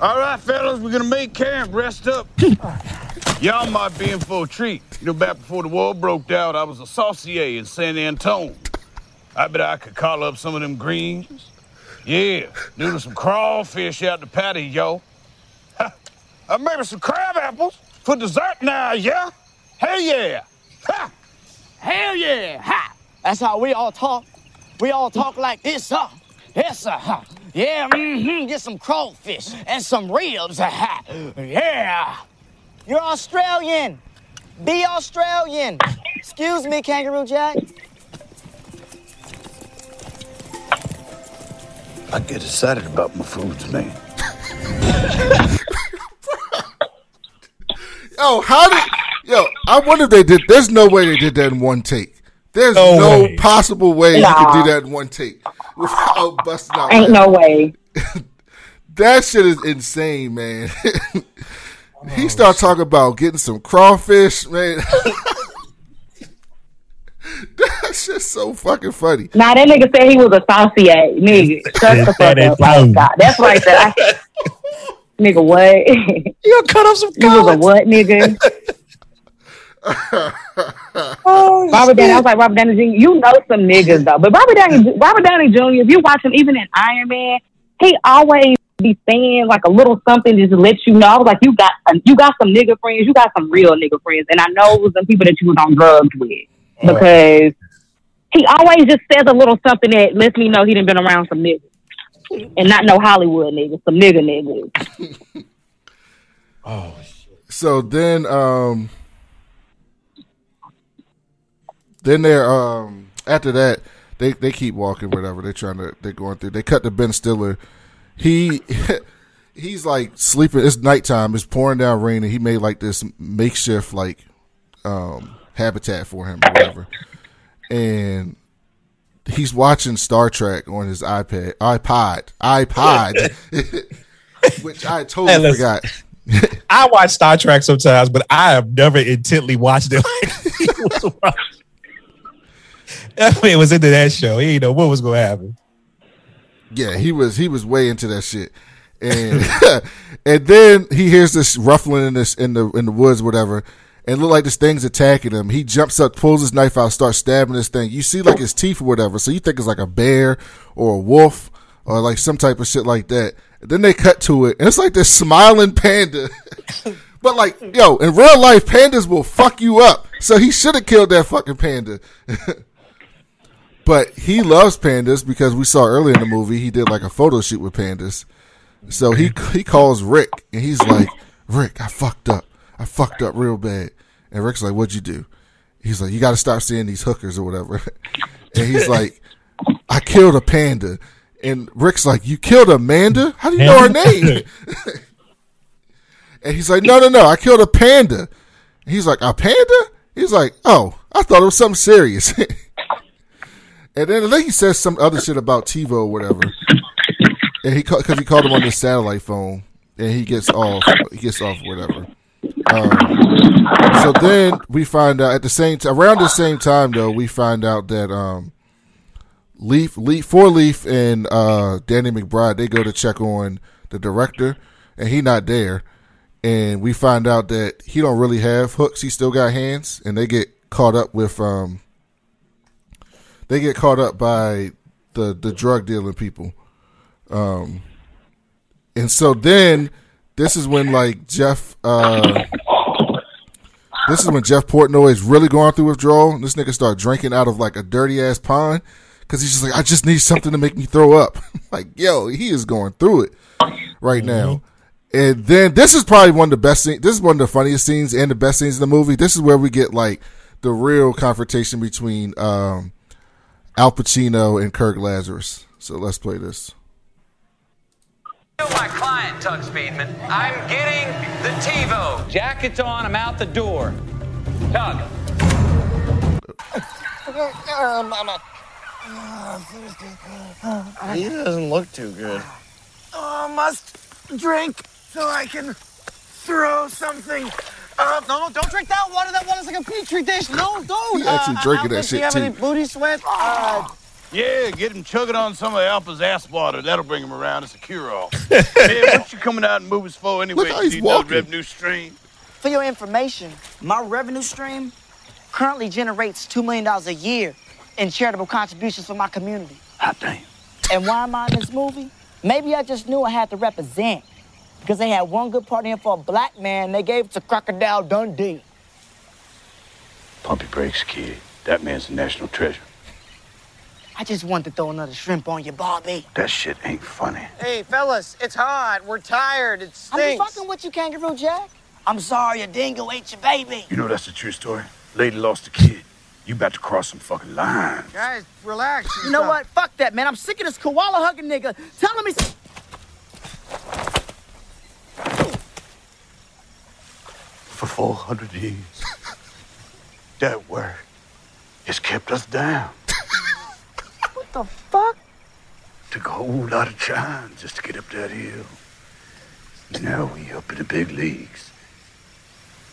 All right, fellas, we're gonna make camp. Rest up. Y'all might be in for a treat. You know, back before the war broke out, I was a saucier in San Antone. I bet I could call up some of them greens. Yeah, noodle some crawfish out the patty, yo. Ha, uh, maybe some crab apples for dessert now, yeah? Hell yeah! Ha! Hell yeah! Ha! That's how we all talk. We all talk like this, huh? Yes, sir. huh? Yeah, mm-hmm. Get some crawfish and some ribs. Ha! Yeah. You're Australian. Be Australian. Excuse me, Kangaroo Jack. I get excited about my foods, man. Yo, how did yo? I wonder if they did. There's no way they did that in one take. There's No no, way. possible way you could do that in one take without busting out. Ain't no way. That shit is insane, man. he started talking about getting some crawfish, man. That's just so fucking funny. Nah, that nigga said he was a saucier. Nigga, shut the fuck That is up. Oh. God. That's what I said. I, nigga, what? You gonna cut off some you was a what, nigga? Oh, Robert Downey. I was shit. like, Robert Downey Jr., you know some niggas, though. But Robert Downey, Robert Downey Jr., if you watch him, even in Iron Man, he always be saying like a little something to just to let you know. I was like, you got you got some nigga friends, you got some real nigga friends, and I know it was the people that you was on drugs with because he always just says a little something that lets me know he done been around some niggas and not no Hollywood niggas, some nigga niggas. Oh, So then, um, then they're um after that they they keep walking whatever they're trying to they're going through. They cut to Ben Stiller. He he's like sleeping. It's nighttime. It's pouring down rain, and he made like this makeshift like um habitat for him or whatever. And he's watching Star Trek on his iPad, iPod, iPod, which I totally Hey, forgot. I watch Star Trek sometimes, but I have never intently watched it like he was watching. That man was into that show. He didn't know what was going to happen. Yeah, he was he was way into that shit, and and then he hears this ruffling in this in the in the woods, whatever, and look like this thing's attacking him. He jumps up, pulls his knife out, starts stabbing this thing. You see like his teeth or whatever, so you think it's like a bear or a wolf or like some type of shit like that. And then they cut to it, and it's like this smiling panda. But like, yo, in real life, pandas will fuck you up. So he should have killed that fucking panda. But he loves pandas because we saw earlier in the movie he did like a photo shoot with pandas. So he he calls Rick and he's like, Rick, I fucked up. I fucked up real bad. And Rick's like, What'd you do? He's like, You gotta stop seeing these hookers or whatever. And he's like, I killed a panda. And Rick's like, You killed Amanda? How do you know her name? and he's like, No, no, no, I killed a panda. And he's like, A panda? He's like, Oh, I thought it was something serious. And then I think he says some other shit about TiVo or whatever. And he because he called him on this satellite phone, and he gets off. He gets off whatever. Um, so then we find out at the same time around the same time though we find out that um, Leaf Leaf Four Leaf and uh, Danny McBride they go to check on the director, and he not there. And we find out that he don't really have hooks. He still got hands, and they get caught up with um, they get caught up by the the drug dealing people. Um, and so then this is when like Jeff, uh, this is when Jeff Portnoy is really going through withdrawal. This nigga start drinking out of like a dirty ass pond because he's just like, I just need something to make me throw up. like, yo, he is going through it right now. And then this is probably one of the best. This is one of the funniest scenes and the best scenes in the movie. This is where we get like the real confrontation between um, Alpa Chino and Kirk Lazarus. So let's play this. My client, Tug Speedman. I'm getting the TiVo. Jacket's on, I'm out the door. Tug. Mama. He doesn't look too good. Oh, must drink so I can throw something up. No, no, don't drink that water. That water's like a petri dish. No, don't. He actually drinking that Do shit you have too. any booty sweat? Uh, Yeah, get him chugging on some of Alpa's ass water. That'll bring him around. It's a cure-all. Man, what you coming out in movies for anyway? Look how he's no walking. revenue stream. For your information, my revenue stream currently generates $2 million a year in charitable contributions for my community. Hot damn. And why am I in this movie? Maybe I just knew I had to represent because they had one good part in for a black man. They gave it to Crocodile Dundee. Pump your brakes, kid. That man's a national treasure. I just wanted to throw another shrimp on you, Bobby. That shit ain't funny. hey, fellas, it's hot. We're tired. It I'm just fucking with you, Kangaroo Jack. I'm sorry a dingo ate your baby. You know that's the true story. Lady lost a kid. You about to cross some fucking lines. Guys, relax. You know what? Fuck that, man. I'm sick of this koala hugging nigga telling me. For 400 years, that word has kept us down. What the fuck? Took a whole lot of trying just to get up that hill. Now we up in the big leagues.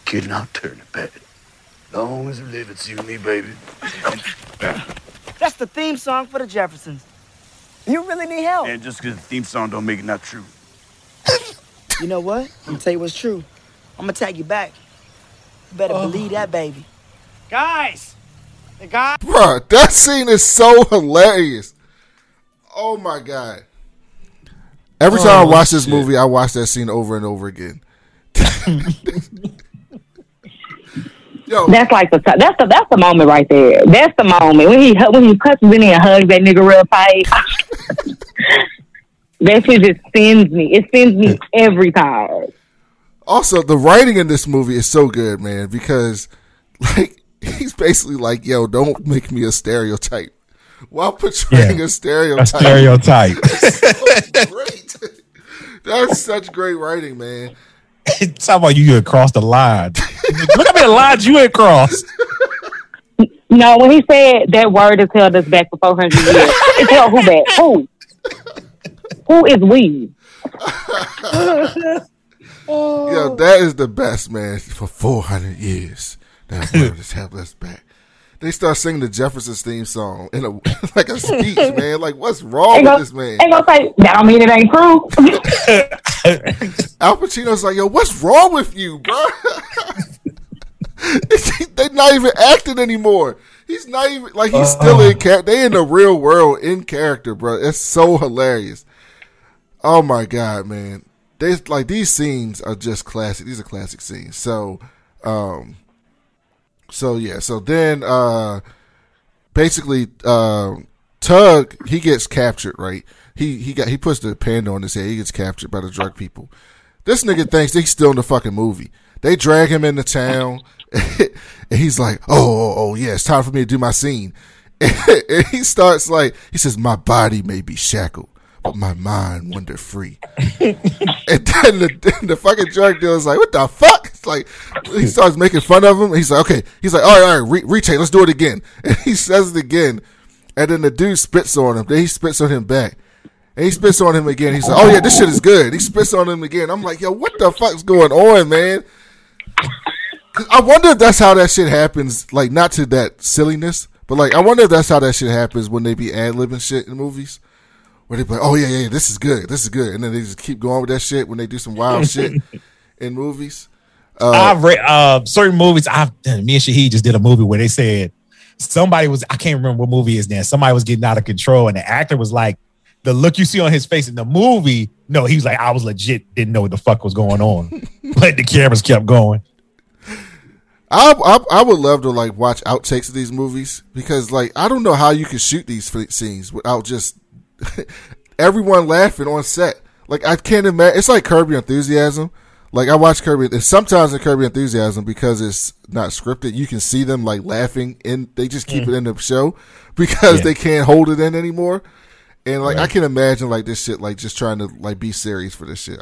Kid, and I'll turn it back. Long as we live, it's you and me, baby. That's the theme song for the Jeffersons. You really need help. And just because the theme song don't make it not true. You know what? I'm gonna tell you what's true. I'm gonna tag you back. You better oh. believe that, baby. Guys! The guy. Bruh, that scene is so hilarious. Oh my god. Every time I Oh, watch this shit. movie, I watch that scene over and over again. Yo, That's like the that's the that's the moment right there. That's the moment when he when he cuts in and hugs that nigga real tight. that shit just sends me. It sends me every time. also the writing in this movie is so good, man, because like he's basically like, "Yo, don't make me a stereotype." While portraying Yeah. a stereotype, A stereotype. That's so great. That's such great writing, man. Talking about you had crossed the line. Look how many lines you had crossed. No, when he said that word has held us back for four hundred years, it's held who back? Who? Who is we? Yo, that is the best, man. For 400 years, that word has held us back. They start singing the Jeffersons theme song in a like a speech, man. Like, what's wrong Ain't with gonna, this man? ain't gonna say that don't mean it ain't true. Alpa Chino's like, yo, what's wrong with you, bro? They're not even acting anymore. He's not even like he's still in character. They in the real world in character, bro. It's so hilarious. Oh my god, man! They like these scenes are just classic. These are classic scenes. So, um, so yeah. So then, uh, basically, uh, Tug he gets captured. Right? He he got he puts the panda on his head. He gets captured by the drug people. This nigga thinks he's still in the fucking movie. They drag him into town, and he's like, "Oh, oh, oh, yeah, it's time for me to do my scene." and he starts like, he says, "My body may be shackled, but my mind wander free." and then the, the fucking drug dealer's like, "What the fuck?" It's like he starts making fun of him. He's like, "Okay," he's like, "All right, all right, re- retake, let's do it again." And he says it again, and then the dude spits on him. Then he spits on him back. And he spits on him again. He's like, "Oh yeah, this shit is good." He spits on him again. I'm like, "Yo, what the fuck's going on, man? I wonder if that's how that shit happens. Like, not to that silliness, but like, I wonder if that's how that shit happens when they be ad libbing shit in movies, where they be like, "Oh yeah, yeah, this is good, this is good," and then they just keep going with that shit when they do some wild shit in movies. Uh, I've read uh, certain movies. I've me and Shahid just did a movie where they said somebody was I can't remember what movie is now. Somebody was getting out of control, and the actor was like, the look you see on his face in the movie. No, he was like, I was legit didn't know what the fuck was going on, but the cameras kept going. I, I I would love to like watch outtakes of these movies because like I don't know how you can shoot these f- scenes without just everyone laughing on set. Like I can't imagine. It's like Curb Your Enthusiasm. Like I watch Kirby, and sometimes in Curb Your Enthusiasm because it's not scripted, you can see them like laughing, and they just keep Mm. it in the show because Yeah. they can't hold it in anymore. And like I Right. can imagine like this shit, like just trying to like be serious for this shit.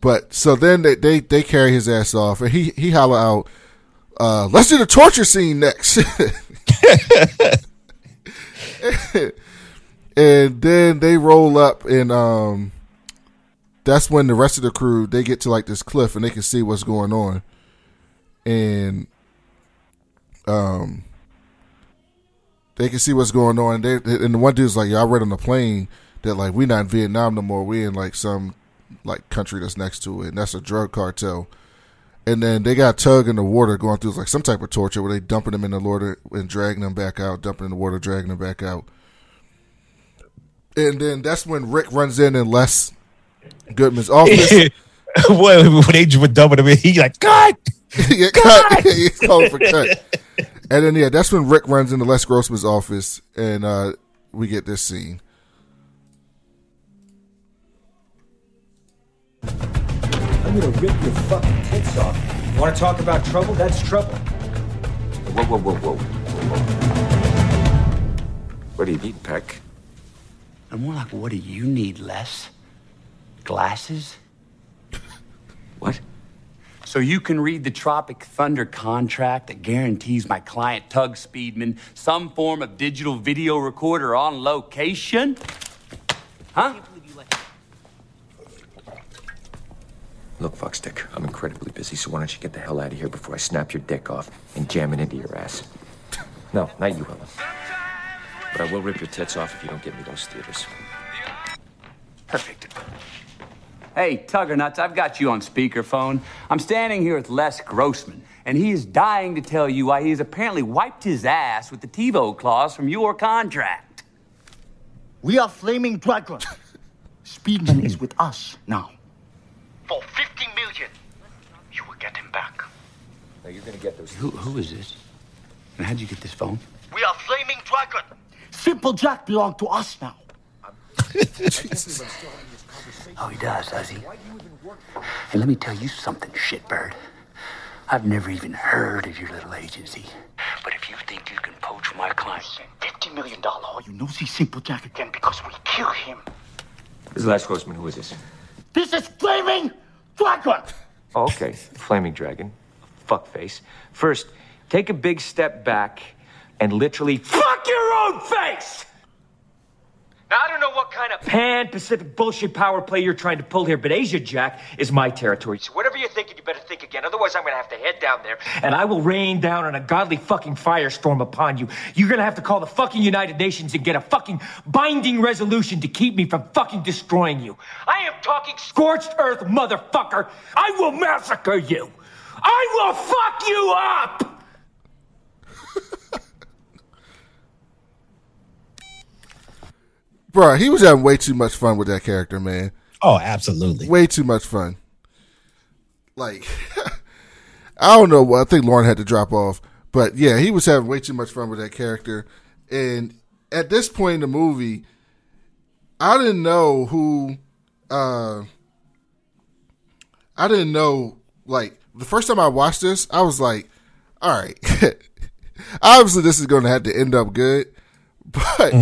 But so then they they, they carry his ass off, and he he holler out, uh, "Let's do the torture scene next." and then they roll up, and um, that's when the rest of the crew they get to like this cliff, and they can see what's going on, and um, they can see what's going on. They and the one dude's like, "Yeah, I read on the plane that like we not in Vietnam no more. We in like some like country that's next to it, and that's a drug cartel." And then they got Tug in the water going through like some type of torture where they dumping them in the water and dragging them back out, dumping in the water, dragging them back out. And then that's when Rick runs in in Les Grossman's office. when when they were dumping him, in, he like cut. yeah, cut. He's calling for cut. And then yeah, that's when Rick runs into Les Grossman's office, and uh, we get this scene. I'm gonna rip your fucking tits off. You Want to talk about trouble? That's trouble. Whoa, whoa, whoa, whoa. whoa. What do you need, Peck? And more like, what do you need, Les? Glasses? What? So you can read the Tropic Thunder contract that guarantees my client, Tug Speedman, some form of digital video recorder on location? Huh? Look, Fuckstick, I'm incredibly busy, so why don't you get the hell out of here before I snap your dick off and jam it into your ass? No, not you, Ellen. But I will rip your tits off if you don't get me those theaters. Perfect. Hey, Tuggernuts, I've got you on speakerphone. I'm standing here with Les Grossman, and he is dying to tell you why he has apparently wiped his ass with the TiVo clause from your contract. We are Flaming Dragon. Speedman is with us now. For 50 million, you will get him back. Now you're gonna get those. Who, who is this? And how'd you get this phone? We are Flaming Dragon. Simple Jack belong to us now. Oh, he does, does he? Hey, let me tell you something, shitbird. I've never even heard of your little agency. But if you think you can poach my client, $50 million. You know see Simple Jack again because we kill him. This is Les Grossman. Who is this? This is Flaming Dragon. Oh, okay. Flaming Dragon. Fuckface. First, take a big step back and literally fuck your own face! Now, I don't know what kind of pan Pacific bullshit power play you're trying to pull here, but Asia Jack is my territory. So whatever you're thinking, you better think again. Otherwise, I'm gonna have to head down there and I will rain down on a godly fucking firestorm upon you. You're gonna have to call the fucking United Nations and get a fucking binding resolution to keep me from fucking destroying you. I am talking scorched earth, motherfucker. I will massacre you. I will fuck you up. Bro, he was having way too much fun with that character, man. Oh, absolutely. Way too much fun. Like, I don't know what I think Lauren had to drop off, but yeah, he was having way too much fun with that character. And at this point in the movie, I didn't know who. uh I didn't know. Like the first time I watched this, I was like, "All right, obviously this is going to have to end up good." But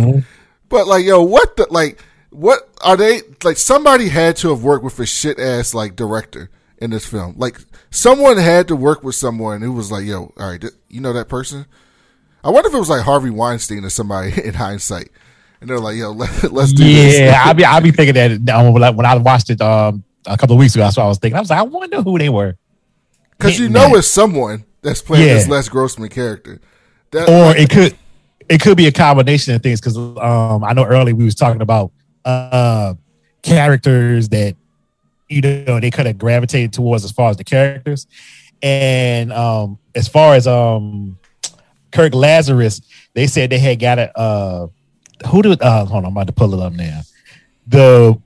but like, yo, what the like? What are they like? Somebody had to have worked with a shit ass like director in this film. Like someone had to work with someone who was like, "Yo, all right, th- you know that person." I wonder if it was like Harvey Weinstein or somebody in hindsight, and they're like, "Yo, let, let's do this." Yeah, I be I be thinking that um, like, when I watched it um a couple of weeks ago. That's what I was thinking. I was like, I wonder who they were. because you know that. it's someone that's playing this Yeah. Les Grossman character. That, or it could it could be a combination of things because um I know earlier we was talking about uh characters that you know they could have gravitated towards as far as the characters and um as far as um Kirk Lazarus they said they had got a uh who did uh hold on I'm about to pull it up now the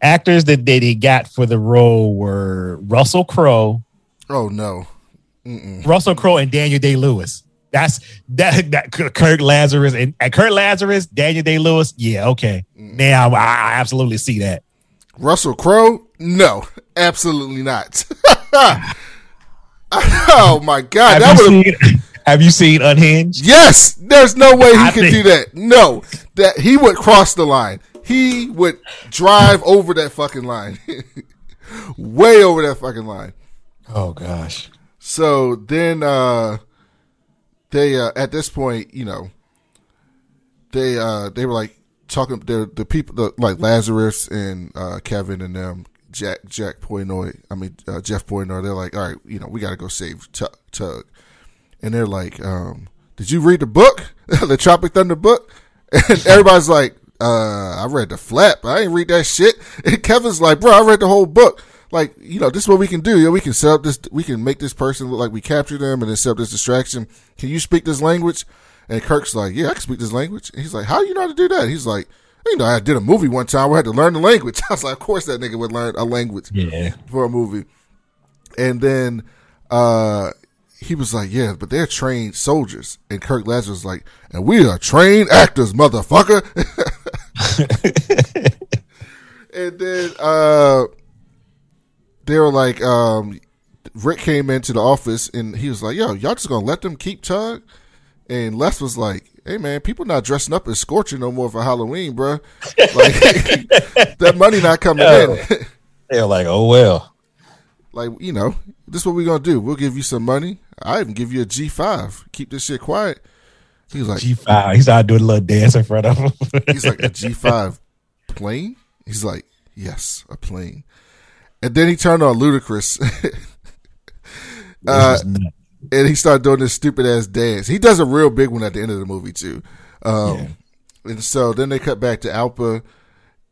actors that they, they got for the role were Russell Crowe Oh no, Mm-mm. Russell Crowe and Daniel Day Lewis. That's that that Kirk Lazarus and, and Kirk Lazarus, Daniel Day Lewis. Yeah, okay. Now I, I absolutely see that. Russell Crowe? No, absolutely not. oh my god, Have that you would Have you seen Unhinged? Yes, there's no way he I could think- do that. No, that he would cross the line. He would drive over that fucking line, way over that fucking line. Oh gosh. So then uh they uh at this point, you know, they uh they were like talking the the people the, like Lazarus and uh Kevin and them Jack Jack Portnoy, I mean uh, Jeff Portnoy, they're like, "All right, you know, we got to go save Tug." And they're like, um, "Did you read the book? the Tropic Thunder book?" And everybody's like, uh, I read the flap. I ain't read that shit. And Kevin's like, bro, I read the whole book. Like, you know, this is what we can do. Yeah, we can set up this, we can make this person look like we captured them and then set up this distraction. Can you speak this language? And Kirk's like, yeah, I can speak this language. And he's like, how do you know how to do that? He's like, you know, I did a movie one time where I had to learn the language. I was like, of course that nigga would learn a language Yeah. for a movie. And then, uh, he was like, yeah, but they're trained soldiers. And Kirk Lazarus was like, and we are trained actors, motherfucker. and then, uh, they were like, um, Rick came into the office and he was like, yo, y'all just gonna let them keep Tug? And Les was like, "Hey man, people not dressing up as Scorcher no more for Halloween, bro. Like that money not coming in." They're like, "Oh well." like you know, this is what we're gonna do. We'll give you some money. I even give you a G five. Keep this shit quiet. He's like G five. He started doing a little dance in front of him. he's like a G five plane. He's like, yes, a plane. And then he turned on Ludacris. uh, and he started doing this stupid ass dance. He does a real big one at the end of the movie too. Um, And so then they cut back to Alpa,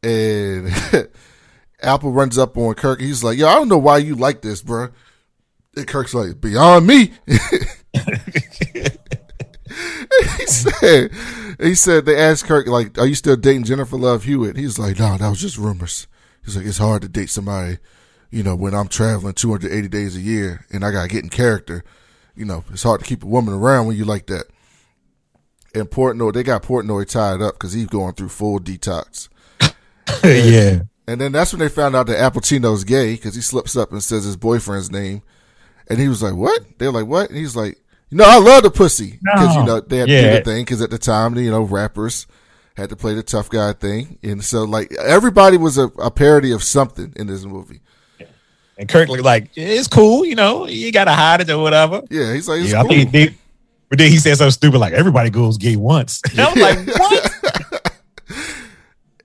and Alpa runs up on Kirk. He's like, "Yo, I don't know why you like this, bro." And Kirk's like, "Beyond me." he said, "He said they asked Kirk like, are you still dating Jennifer Love Hewitt?" He's like, "No, that was just rumors." He's like, "It's hard to date somebody, you know, when I'm traveling 280 days a year and I gotta get in character. You know, it's hard to keep a woman around when you like that." And Portnoy, they got Portnoy tied up because he's going through full detox. yeah. And then that's when they found out that Alpa Chino's gay because he slips up and says his boyfriend's name. And he was like, what? They're like, what? And he's like, you know, I love the pussy. Because, you know, they had to do the thing because at the time, you know, rappers had to play the tough guy thing. And so, like, everybody was a, a parody of something in this movie. And Kirk looked like it's cool, you know. You gotta hide it or whatever. Yeah, he's like, it's yeah, I think he but then he said something stupid like everybody goes gay once. And I'm like, what?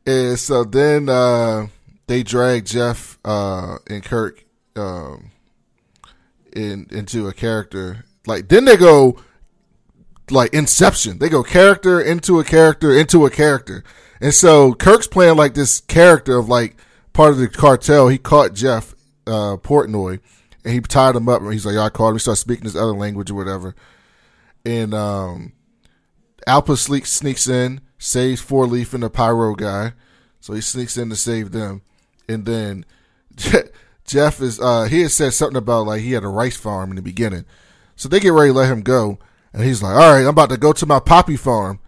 And so then uh, they drag Jeff uh, and Kirk um, in into a character. Like then they go like Inception. They go character into a character into a character. And so Kirk's playing like this character of like part of the cartel. He caught Jeff uh, Portnoy and he tied him up and he's like, "Y'all caught him." He starts speaking this other language or whatever. And um, Alpa sneaks sneaks in, saves Four Leaf and the Pyro guy. So he sneaks in to save them. And then Jeff is uh he had said something about like he had a rice farm in the beginning. So they get ready to let him go. And he's like, All right, I'm about to go to my poppy farm.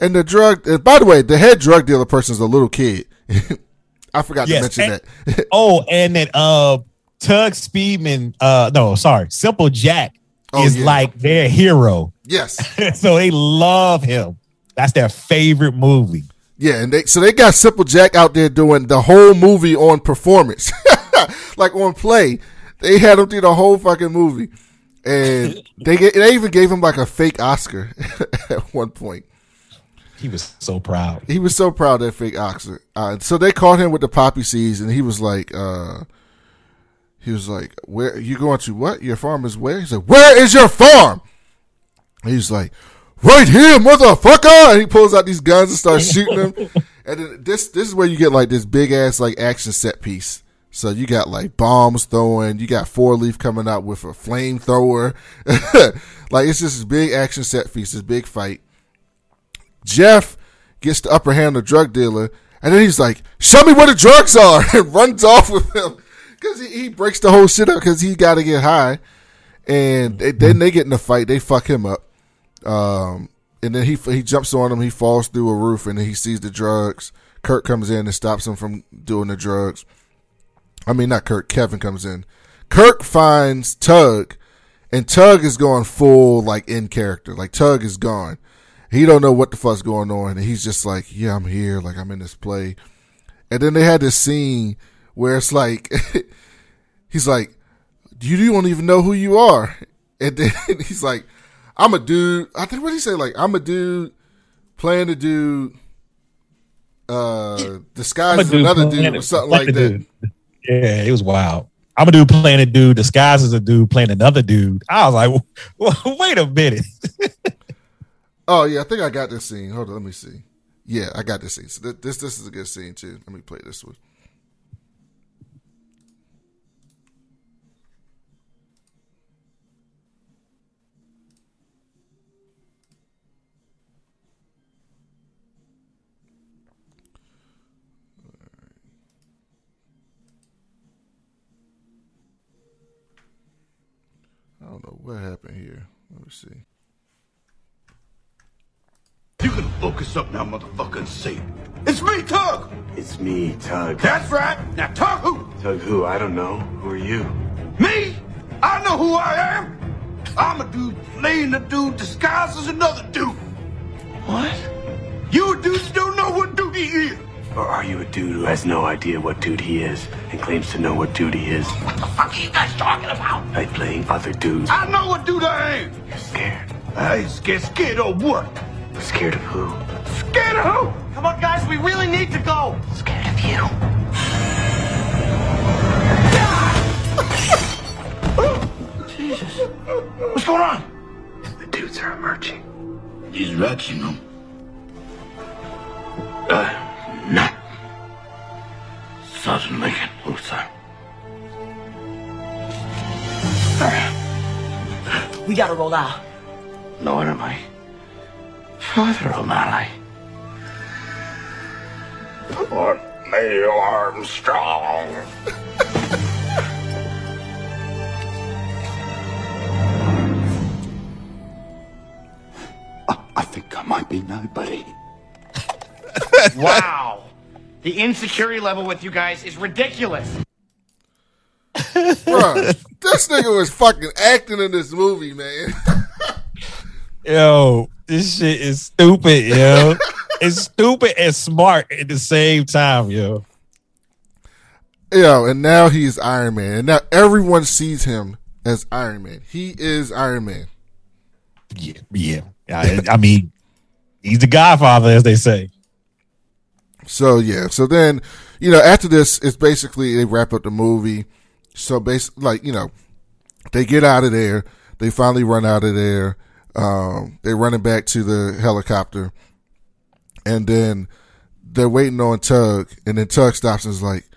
And the drug by the way, the head drug dealer person is a little kid. I forgot Yes, to mention and- that. oh, and then uh Tug Speedman, uh no, sorry, Simple Jack Oh, is yeah. like their hero. Yes. so they love him. That's their favorite movie. Yeah, and they so they got Simple Jack out there doing the whole movie on performance, like on play. They had him through the whole fucking movie, and they get, they even gave him like a fake Oscar at one point. He was so proud. He was so proud of that fake Oscar. Uh, so they caught him with the poppy seeds, and he was like, uh, he was like, "Where you going to? What your farm is where?" He said, "Where is your farm?" He's like, "Right here, motherfucker!" And he pulls out these guns and starts shooting them. And then this this is where you get like this big ass like action set piece. So you got like bombs throwing, you got four leaf coming out with a flamethrower. like it's just this big action set piece, this big fight. Jeff gets the upper hand of the drug dealer, and then he's like, "Show me where the drugs are," and runs off with him because he, he breaks the whole shit up because he got to get high. And they, then they get in the fight, they fuck him up, um, and then he he jumps on him, he falls through a roof, and he sees the drugs. Kurt comes in and stops him from doing the drugs. I mean, not Kirk. Kevin comes in. Kirk finds Tug, and Tug is going full like in character. Like Tug is gone. He don't know what the fuck's going on, and he's just like, "Yeah, I'm here. Like I'm in this play." And then they had this scene where it's like, he's like, "You don't even know who you are," and then he's like, "I'm a dude." I think what he say? Like, "I'm a dude playing a dude." Uh, disguised as another dude or something like that. Yeah, it was wild. I'm a dude playing a dude disguised as a dude playing another dude. I was like, well, wait a minute. Oh yeah, I think I got this scene. Hold on, let me see. Yeah, I got this scene. So th- this this is a good scene too. Let me play this one. I don't know what happened here. Let me see. You can focus up now, motherfucker, and say, It's me, Tug! It's me, Tug. That's right! Now, Tug who? Tug who? I don't know. Who are you? Me? I know who I am! I'm a dude playing a dude disguised as another dude. What? You a dude that don't know what dude he is. Or are you a dude who has no idea what dude he is and claims to know what dude he is? What the fuck are you guys talking about? By playing other dudes. I know what dude I am. You're scared. I ain't scared. Scared of what? Scared of who? Scared of who? Come on, guys, we really need to go. Scared of you. Jesus. What's going on? The dudes are emerging. These rats, you know. Uh, not Sergeant Lincoln, Luther. We gotta roll out. Lord, am I? Father O'Malley. Port me Armstrong. I think I might be nobody. wow. The insecurity level with you guys is ridiculous. Bruh, this nigga was fucking acting in this movie, man. Yo, this shit is stupid, yo. it's stupid and smart at the same time, yo. Yo, and now he's Iron Man. And now everyone sees him as Iron Man. He is Iron Man. Yeah, yeah. I, I mean, he's the Godfather, as they say. So yeah, so then you know after this, it's basically they wrap up the movie. So basically, like you know, they get out of there. They finally run out of there. Um, they're running back to the helicopter, and then they're waiting on Tug, and then Tug stops and is like,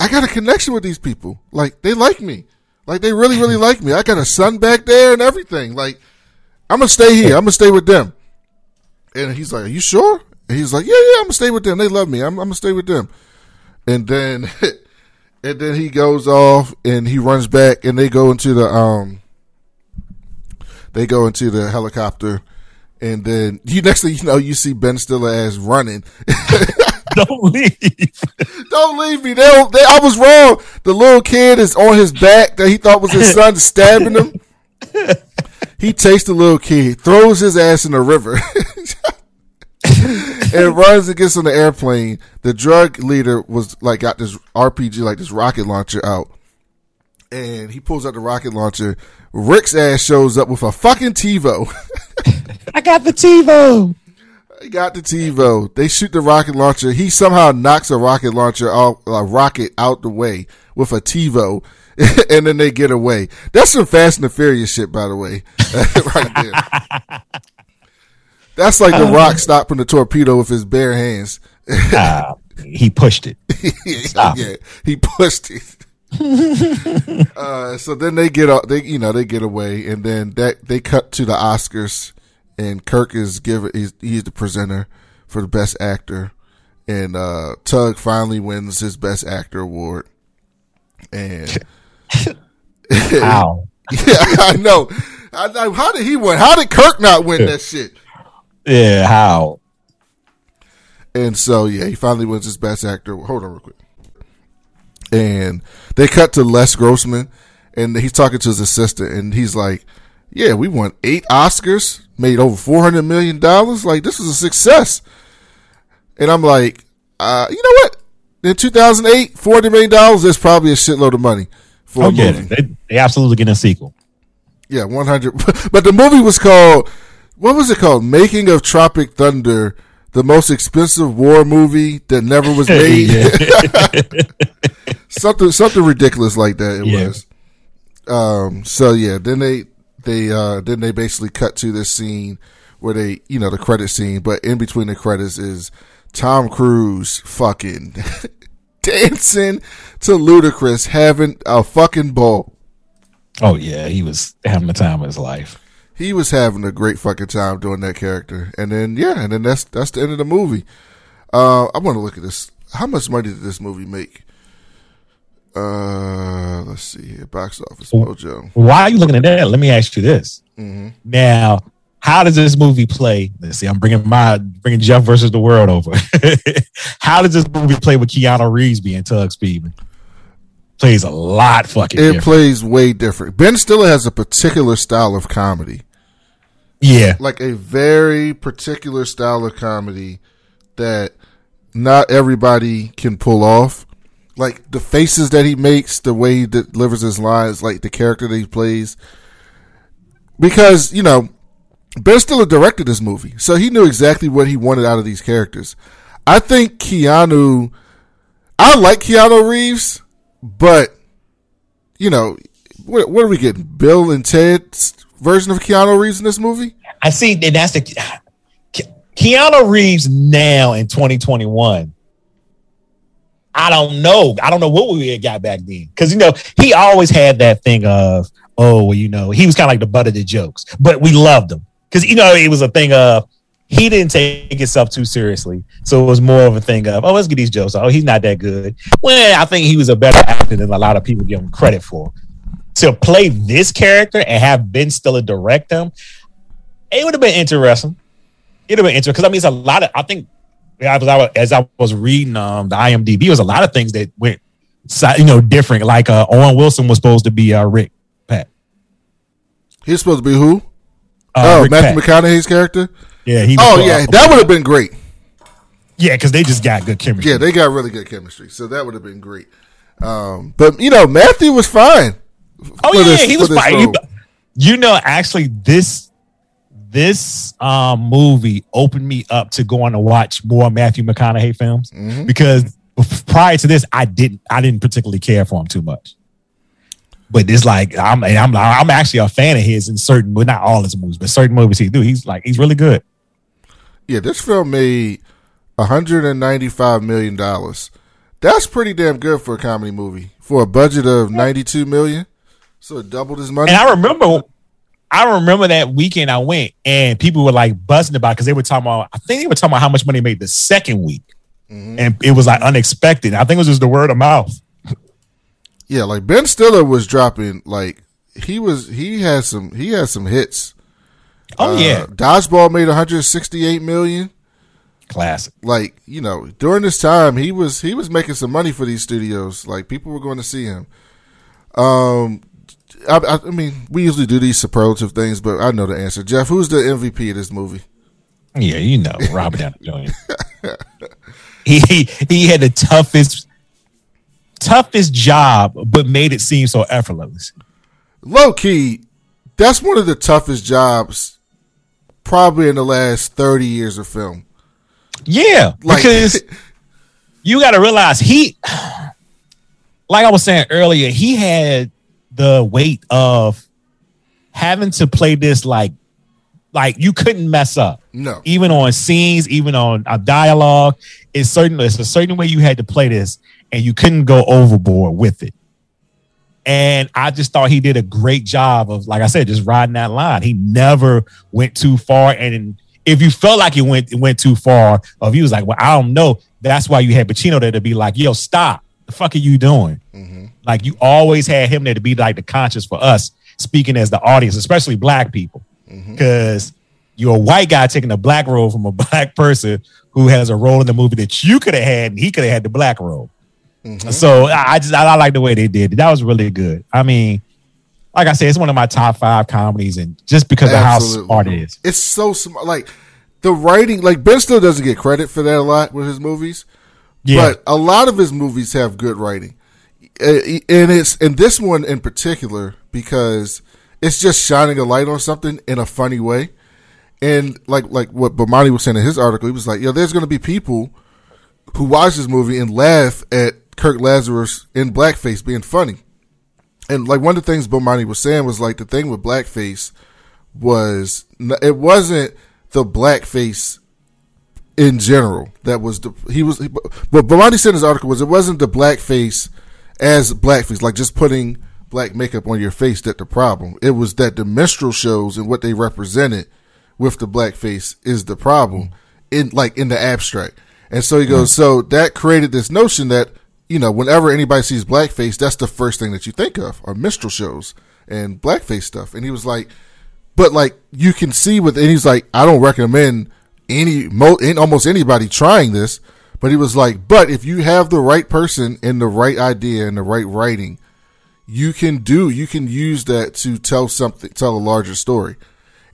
"I got a connection with these people. Like they like me. Like they really, really like me. I got a son back there and everything. Like I'm gonna stay here. I'm gonna stay with them." And he's like, "Are you sure?" And he's like, "Yeah, yeah, I'm gonna stay with them. They love me. I'm, I'm gonna stay with them." And then, and then he goes off and he runs back, and they go into the um, they go into the helicopter, and then you next thing you know, you see Ben Stiller as running. Don't leave. Don't leave me. They, they, I was wrong. The little kid is on his back that he thought was his son, stabbing him. He takes the little kid, throws his ass in the river, and runs and gets on the airplane. The drug leader was like got this RPG, like this rocket launcher out, and he pulls out the rocket launcher. Rick's ass shows up with a fucking TiVo. I got the TiVo. He got the TiVo. They shoot the rocket launcher. He somehow knocks a rocket launcher out, a rocket out the way with a TiVo, and then they get away. That's some Fast and the Furious shit, by the way, right there. That's like the Rock stopping the torpedo with his bare hands. Ah, he pushed it. Stop yeah, he pushed it. uh, so then they get they you know they get away, and then that they cut to the Oscars, and Kirk is given he's, he's the presenter for the best actor, and uh, Tug finally wins his best actor award, and How? yeah, I know. I know. How did he win? How did Kirk not win that shit? Yeah, how? And so yeah, he finally wins his best actor. Hold on real quick. And they cut to Les Grossman and he's talking to his assistant and he's like, Yeah, we won eight Oscars, made over four hundred million dollars. Like this was a success. And I'm like, uh, you know what? In 2008, $400 million is probably a shitload of money for Oh, a yeah, they, they absolutely get a sequel. Yeah, 100. But the movie was called, what was it called? Making of Tropic Thunder, the most expensive war movie that never was made. something, something ridiculous like that it Yeah. was. Um, so yeah, then they, they, uh, then they basically cut to this scene where they, you know, the credit scene, but in between the credits is Tom Cruise fucking dancing to Ludacris, having a fucking ball. Oh yeah, he was having the time of his life. He was having a great fucking time doing that character. And then yeah, and then that's that's the end of the movie. Uh, I want to look at this. How much money did this movie make? Uh, let's see here. Box office mojo. Why are you looking at that? Let me ask you this. Mhm. Now, how does this movie play? Let's see. I'm bringing my bringing Jeff versus the world over. how does this movie play with Keanu Reeves being Tug Speedman? plays a lot fucking. It different. plays way different. Ben Stiller has a particular style of comedy. Yeah, like a very particular style of comedy that not everybody can pull off. Like the faces that he makes, the way he delivers his lines, like the character that he plays. Because, you know, Ben Stiller directed this movie, so he knew exactly what he wanted out of these characters. I think Keanu, I like Keanu Reeves, but, you know, what, what are we getting? Bill and Ted's version of Keanu Reeves in this movie? I see, and that's the Keanu Reeves now in 2021. I don't know. I don't know what we got back then. Because, you know, he always had that thing of, oh, well, you know, he was kind of like the butt of the jokes, but we loved him. Because, you know, it was a thing of, he didn't take himself too seriously. So it was more of a thing of, oh, let's get these jokes. Oh, he's not that good. Well, I think he was a better actor than a lot of people give him credit for. To play this character and have Ben Stiller direct them, it would have been interesting. It'd have been interesting because I mean, it's a lot of. I think as I was, as I was reading um, the IMDb, it was a lot of things that went, you know, different. Like uh, Owen Wilson was supposed to be uh, Rick Peck. He's supposed to be who? Uh, oh, Rick Matthew Peck. McConaughey's character. Yeah, he. Oh yeah, that would have been great. Yeah, because they just got good chemistry. Yeah, they got really good chemistry, so that would have been great. Um, but you know, Matthew was fine. Oh yeah, this- he was this fine. role. You, you know, actually, this this um, movie opened me up to going to watch more Matthew McConaughey films Mm-hmm. because prior to this, I didn't I didn't particularly care for him too much. But it's like I'm I'm I'm actually a fan of his in certain, but not all his movies, but certain movies he do. He's like he's really good. Yeah, this film made 195 million dollars. That's pretty damn good for a comedy movie for a budget of 92 million. So it doubled his money. And I remember, I remember that weekend I went and people were like buzzing about because they were talking about. I think they were talking about how much money made the second week, and it was like unexpected. I think it was just the word of mouth. Yeah, like Ben Stiller was dropping like he was he had some he had some hits. Oh, yeah. Dodgeball made 168 million. Classic. Like, you know, during this time he was he was making some money for these studios. Like people were going to see him. Um I, I, I mean, we usually do these superlative things, but I know the answer. Jeff, who's the MVP of this movie? Yeah, you know, Robert Downey Jr. he, he he had the toughest toughest job, but made it seem so effortless. Low key, that's one of the toughest jobs probably in the last 30 years of film. Yeah, Like- because you got to realize he, like I was saying earlier, he had the weight of having to play this like, like you couldn't mess up. No. even on scenes, even on a dialogue, it's certain. It's a certain way you had to play this, and you couldn't go overboard with it. And I just thought he did a great job of, like I said, just riding that line. He never went too far. And if you felt like he went went too far, or if he was like, "Well, I don't know," that's why you had Pacino there to be like, "Yo, stop! The fuck are you doing?" Mm-hmm. Like you always had him there to be like the conscious for us, speaking as the audience, especially black people, mm-hmm. because you're a white guy taking a black role from a black person who has a role in the movie that you could have had, and he could have had the black role. Mm-hmm. So I just I, I like the way they did it. That was really good. I mean, like I said, it's one of my top five comedies, and just because of how smart it is. It's so smart. Like the writing, like Ben Stiller doesn't get credit for that a lot with his movies. Yeah. But a lot of his movies have good writing, and it's and this one in particular because it's just shining a light on something in a funny way. And like like what Bomani was saying in his article, he was like, "Yo, there's going to be people who watch this movie and laugh at Kirk Lazarus in blackface being funny." And like one of the things Bomani was saying was like the thing with blackface was it wasn't the blackface in general that was the he was but Bomani said in his article was it wasn't the blackface as blackface like just putting black makeup on your face that the problem. It was that the minstrel shows and what they represented with the blackface is the problem in like in the abstract. And so he goes mm. so that created this notion that you know whenever anybody sees blackface that's the first thing that you think of are minstrel shows and blackface stuff. And he was like but like you can see with and he's like I don't recommend any mo in almost anybody trying this But he was like, but if you have the right person and the right idea and the right writing, you can do, you can use that to tell something, tell a larger story.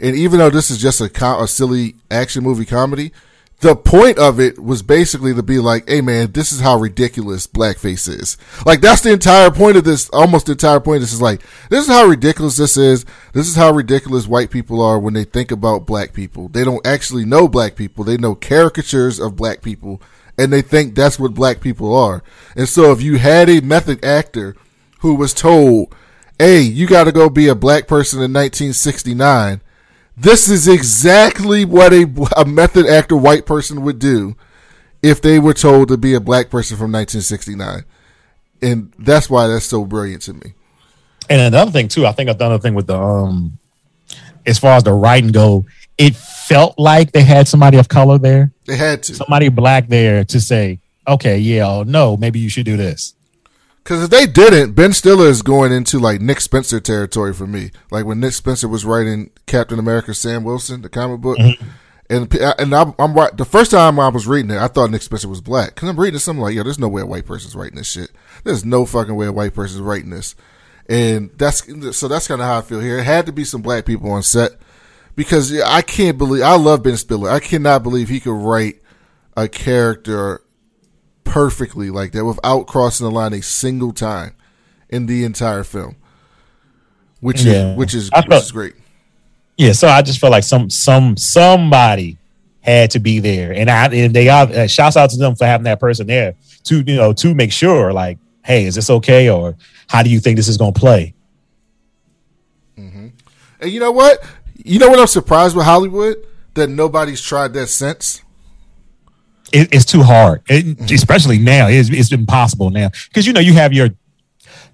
And even though this is just a, co- a silly action movie comedy, the point of it was basically to be like, hey man, this is how ridiculous blackface is. Like that's the entire point of this, almost the entire point of this is like, this is how ridiculous this is. This is how ridiculous white people are when they think about black people. They don't actually know black people. They know caricatures of black people and they think that's what black people are. And so if you had a method actor who was told, hey, you gotta go be a black person in 1969, this is exactly what a, a method actor white person would do if they were told to be a black person from 1969. And that's why that's so brilliant to me. And another thing too, I think another thing with the um, as far as the writing go, it felt like they had somebody of color there. They had to somebody black there to say, okay, yeah, oh, no, maybe you should do this. Because if they didn't, Ben Stiller is going into like Nick Spencer territory for me. Like when Nick Spencer was writing Captain America, Sam Wilson, the comic book, Mm-hmm. and and I'm, I'm right. The first time I was reading it, I thought Nick Spencer was black. Because I'm reading something like, yo, there's no way a white person's writing this shit. There's no fucking way a white person's writing this. And that's so that's kind of how I feel here. It had to be some black people on set because I can't believe I love Ben Stiller. I cannot believe he could write a character perfectly like that without crossing the line a single time in the entire film, which Yeah. is which is I which felt- is great. Yeah, so I just felt like some some somebody had to be there, and I and they are uh, shouts out to them for having that person there to you know to make sure like, hey, is this okay, or how do you think this is going to play? Mm-hmm. And you know what? You know what I'm surprised with Hollywood that nobody's tried that since. It, it's too hard, It- especially now. It's, it's impossible now because you know you have your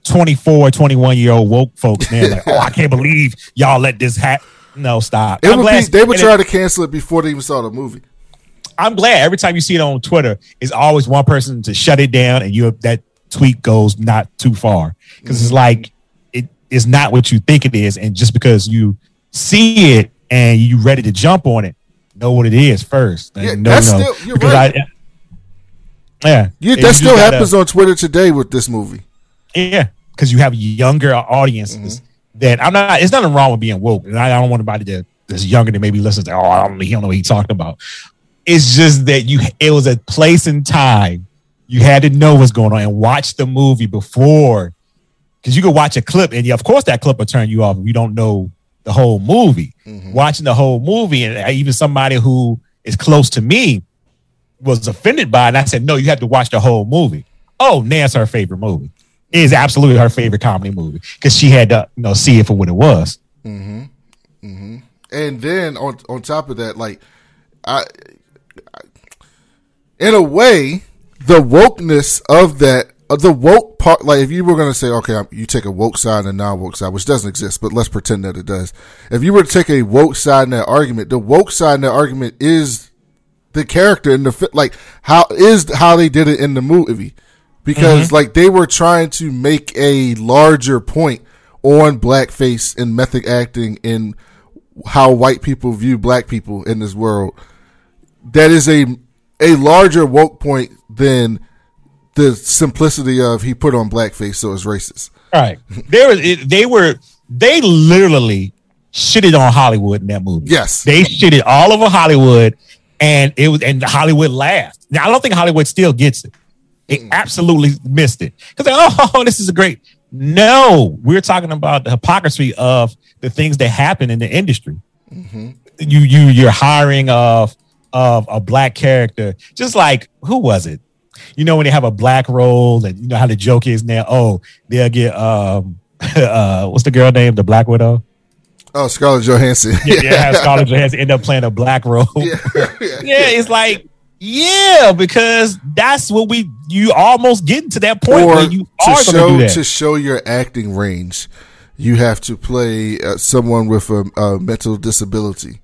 24, 21 year old woke folks now. Like, oh, I can't believe y'all let this happen. No, stop. It I'm would glad- be, they would try it- to cancel it before they even saw the movie. I'm glad every time you see it on Twitter, it's always one person to shut it down, and you that tweet goes not too far because it's like it is not what you think it is, and just because you see it and you ready to jump on it, know what it is first. Yeah, know, that's know, still- you're because right. I- yeah, Yeah, that still gotta- happens on Twitter today with this movie. Yeah, because you have younger audiences Mm-hmm. that I'm not. It's nothing wrong with being woke, and I, I don't want anybody that that's younger than maybe listens to. Oh, I don't. He don't know what he's talking about. It's just that you. It was a place and time. You had to know what's going on and watch the movie before, because you could watch a clip, and yeah, of course that clip will turn you off if you don't know the whole movie. Watching the whole movie, and even somebody who is close to me was offended by it. And I said, no, you have to watch the whole movie. Oh, Nan's her favorite movie. It is absolutely her favorite comedy movie because she had to you know see it for what it was. Mm-hmm. Mm-hmm. And then on on top of that, like I, I in a way, the wokeness of that, the woke part, like if you were gonna say, okay, you take a woke side and a non-woke side, which doesn't exist, but let's pretend that it does. If you were to take a woke side in that argument, the woke side in that argument is the character in the fi- like how is how they did it in the movie because Mhm. like they were trying to make a larger point on blackface and method acting and how white people view black people in this world that is a a larger woke point than the simplicity of he put on blackface so it's racist All right, were it, they were they literally shitted on Hollywood in that movie. Yes, they shitted all over Hollywood, and it was and Hollywood laughed. Now I don't think Hollywood still gets it. It mm. absolutely missed it because oh, this is a great. No, we're talking about the hypocrisy of the things that happen in the industry. Mm-hmm. You you you're hiring of of a black character, just like who was it? You know when they have a black role, and you know how the joke is now. Oh, they'll get um uh what's the girl name? The Black Widow. oh scarlett johansson Yeah, yeah Scarlett Johansson end up playing a black role. Yeah. yeah it's like yeah, because that's what we you almost getting to that point or where you to are show to do that. to show your acting range you have to play uh, someone with a, a mental disability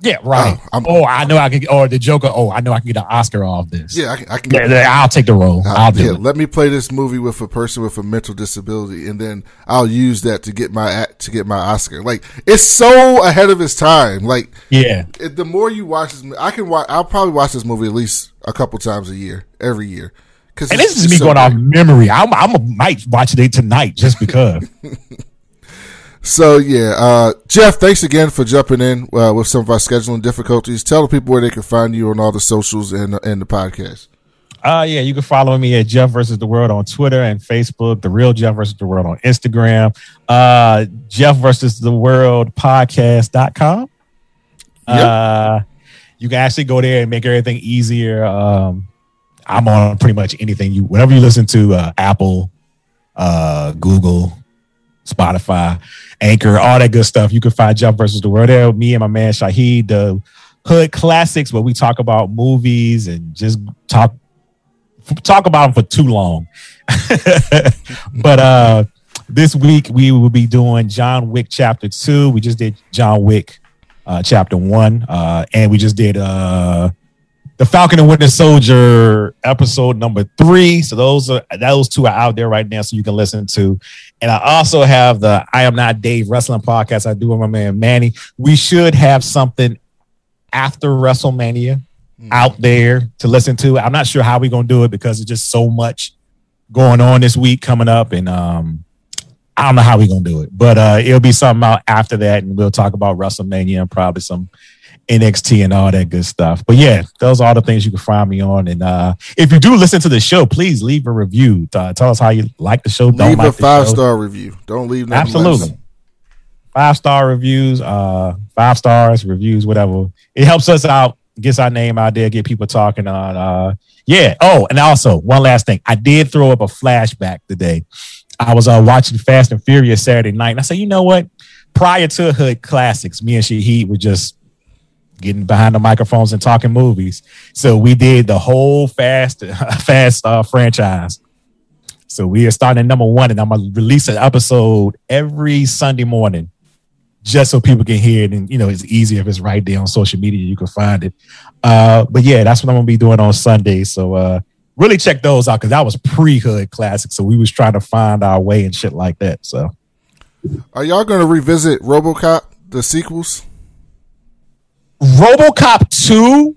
Yeah, right. oh, I know I can. Or the Joker. Oh, I know I can get an Oscar off this. Yeah, I can. I can Yeah, yeah, I'll take the role. Uh, I'll do yeah, it. let me play this movie with a person with a mental disability, and then I'll use that to get my to get my Oscar. Like it's so ahead of its time. Like Yeah. it, the more you watch this, I can watch. I'll probably watch this movie at least a couple times a year, every year. Because And this is me going off memory. I'm, I'm a, might watch it tonight just because. So yeah, uh, Jeff, thanks again for jumping in uh, with some of our scheduling difficulties. Tell the people where they can find you on all the socials and and the podcast. Uh yeah, you can follow me at Jeff versus the World on Twitter and Facebook, the real Jeff versus the World on Instagram, uh Jeff versus the World podcast.com. Uh you can actually go there and make everything easier. Um I'm on pretty much anything you whatever you listen to, uh Apple, uh Google, Spotify, Anchor, all that good stuff. You can find Jeff versus the World there. Me and my man Shahid, the Hood Classics, where we talk about movies and just talk talk about them for too long. but uh this week we will be doing John Wick chapter two. We just did John Wick uh chapter one. Uh and we just did uh the Falcon and Winter Soldier episode number three. So those are those two are out there right now, so you can listen to. And I also have the I Am Not Dave Wrestling podcast I do with my man Manny. We should have something after WrestleMania out there to listen to. I'm not sure how we're gonna do it because it's just so much going on this week coming up, and um, I don't know how we're gonna do it, but uh, it'll be something out after that, and we'll talk about WrestleMania and probably some NXT and all that good stuff. But yeah, those are all the things you can find me on. And uh, if you do listen to the show, please leave a review. Uh, tell us how you like the show. Don't Leave like a five star review. Don't leave nothing Absolutely. less. Five star reviews, uh, five stars, reviews, whatever. It helps us out, gets our name out there, get people talking on uh yeah. Oh, and also one last thing. I did throw up a flashback today. I was uh watching Fast and Furious Saturday night, and I said, you know what? Prior to Hood Classics, me and Shahid were just getting behind the microphones and talking movies. So we did the whole Fast Fast uh, franchise. So we are starting number one, and I'm gonna release an episode every Sunday morning, just so people can hear it. And you know, it's easier if it's right there on social media. You can find it. Uh, but yeah, that's what I'm gonna be doing on Sunday. So uh, really check those out because that was pre-hood classic. So we was trying to find our way and shit like that. So Are y'all to revisit RoboCop the sequels? RoboCop 2,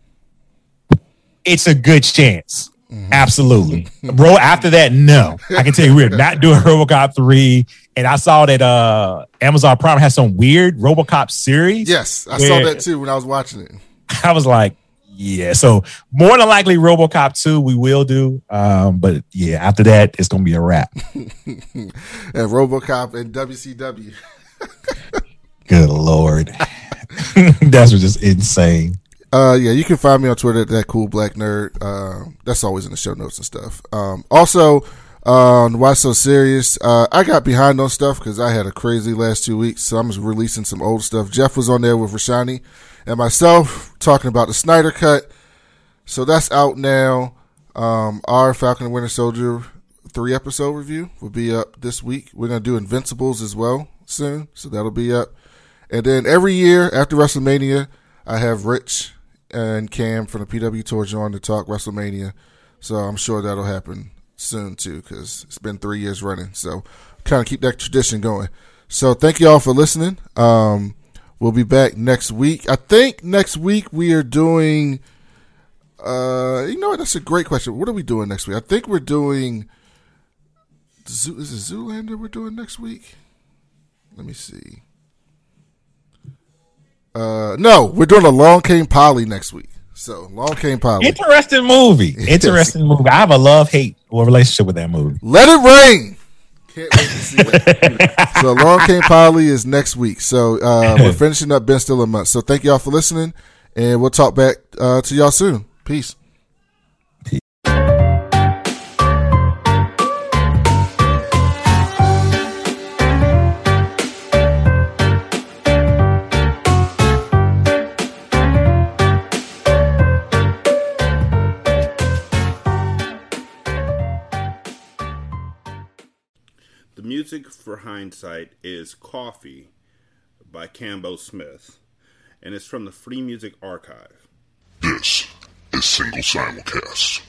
it's a good chance. Absolutely. Bro, after that, no. I can tell you we're not doing RoboCop 3. And I saw that uh Amazon Prime has some weird RoboCop series. Yes, I saw that too when I was watching it. I was like, yeah. So more than likely RoboCop 2 we will do. Um, but yeah, after that, it's gonna be a wrap. and RoboCop and WCW. Good lord. That's just insane. Uh, yeah, you can find me on Twitter at that cool black nerd. Uh, that's always in the show notes and stuff. Um, also Why So Serious, uh, I got behind on stuff because I had a crazy last two weeks, so I'm just releasing some old stuff. Jeff was on there with Rashani and myself talking about the Snyder Cut, so that's out now. Um, our Falcon and Winter Soldier three episode review will be up this week. We're gonna do Invincibles as well soon, so that'll be up. And then every year after WrestleMania, I have Rich and Cam from the PW Torch on to talk WrestleMania. So I'm sure that'll happen soon too, because it's been three years running. So kind of keep that tradition going. So thank you all for listening. Um, we'll be back next week. I think next week we are doing. Uh, you know what? That's a great question. What are we doing next week? I think we're doing. Zoo, is it Zoolander we're doing next week? Let me see. Uh, no, we're doing Along Came Polly next week. So Long Came Polly. Interesting movie. Interesting movie. I have a love hate relationship with that movie. Let it rain. Can't wait to see that. so Long Came Polly is next week. So uh, we're finishing up Ben Stiller month. So thank y'all for listening, and we'll talk back uh, to y'all soon. Peace. Music for Hindsight is Coffee by Cambo Smith. and it's from the Free Music Archive. This is Single Simulcast.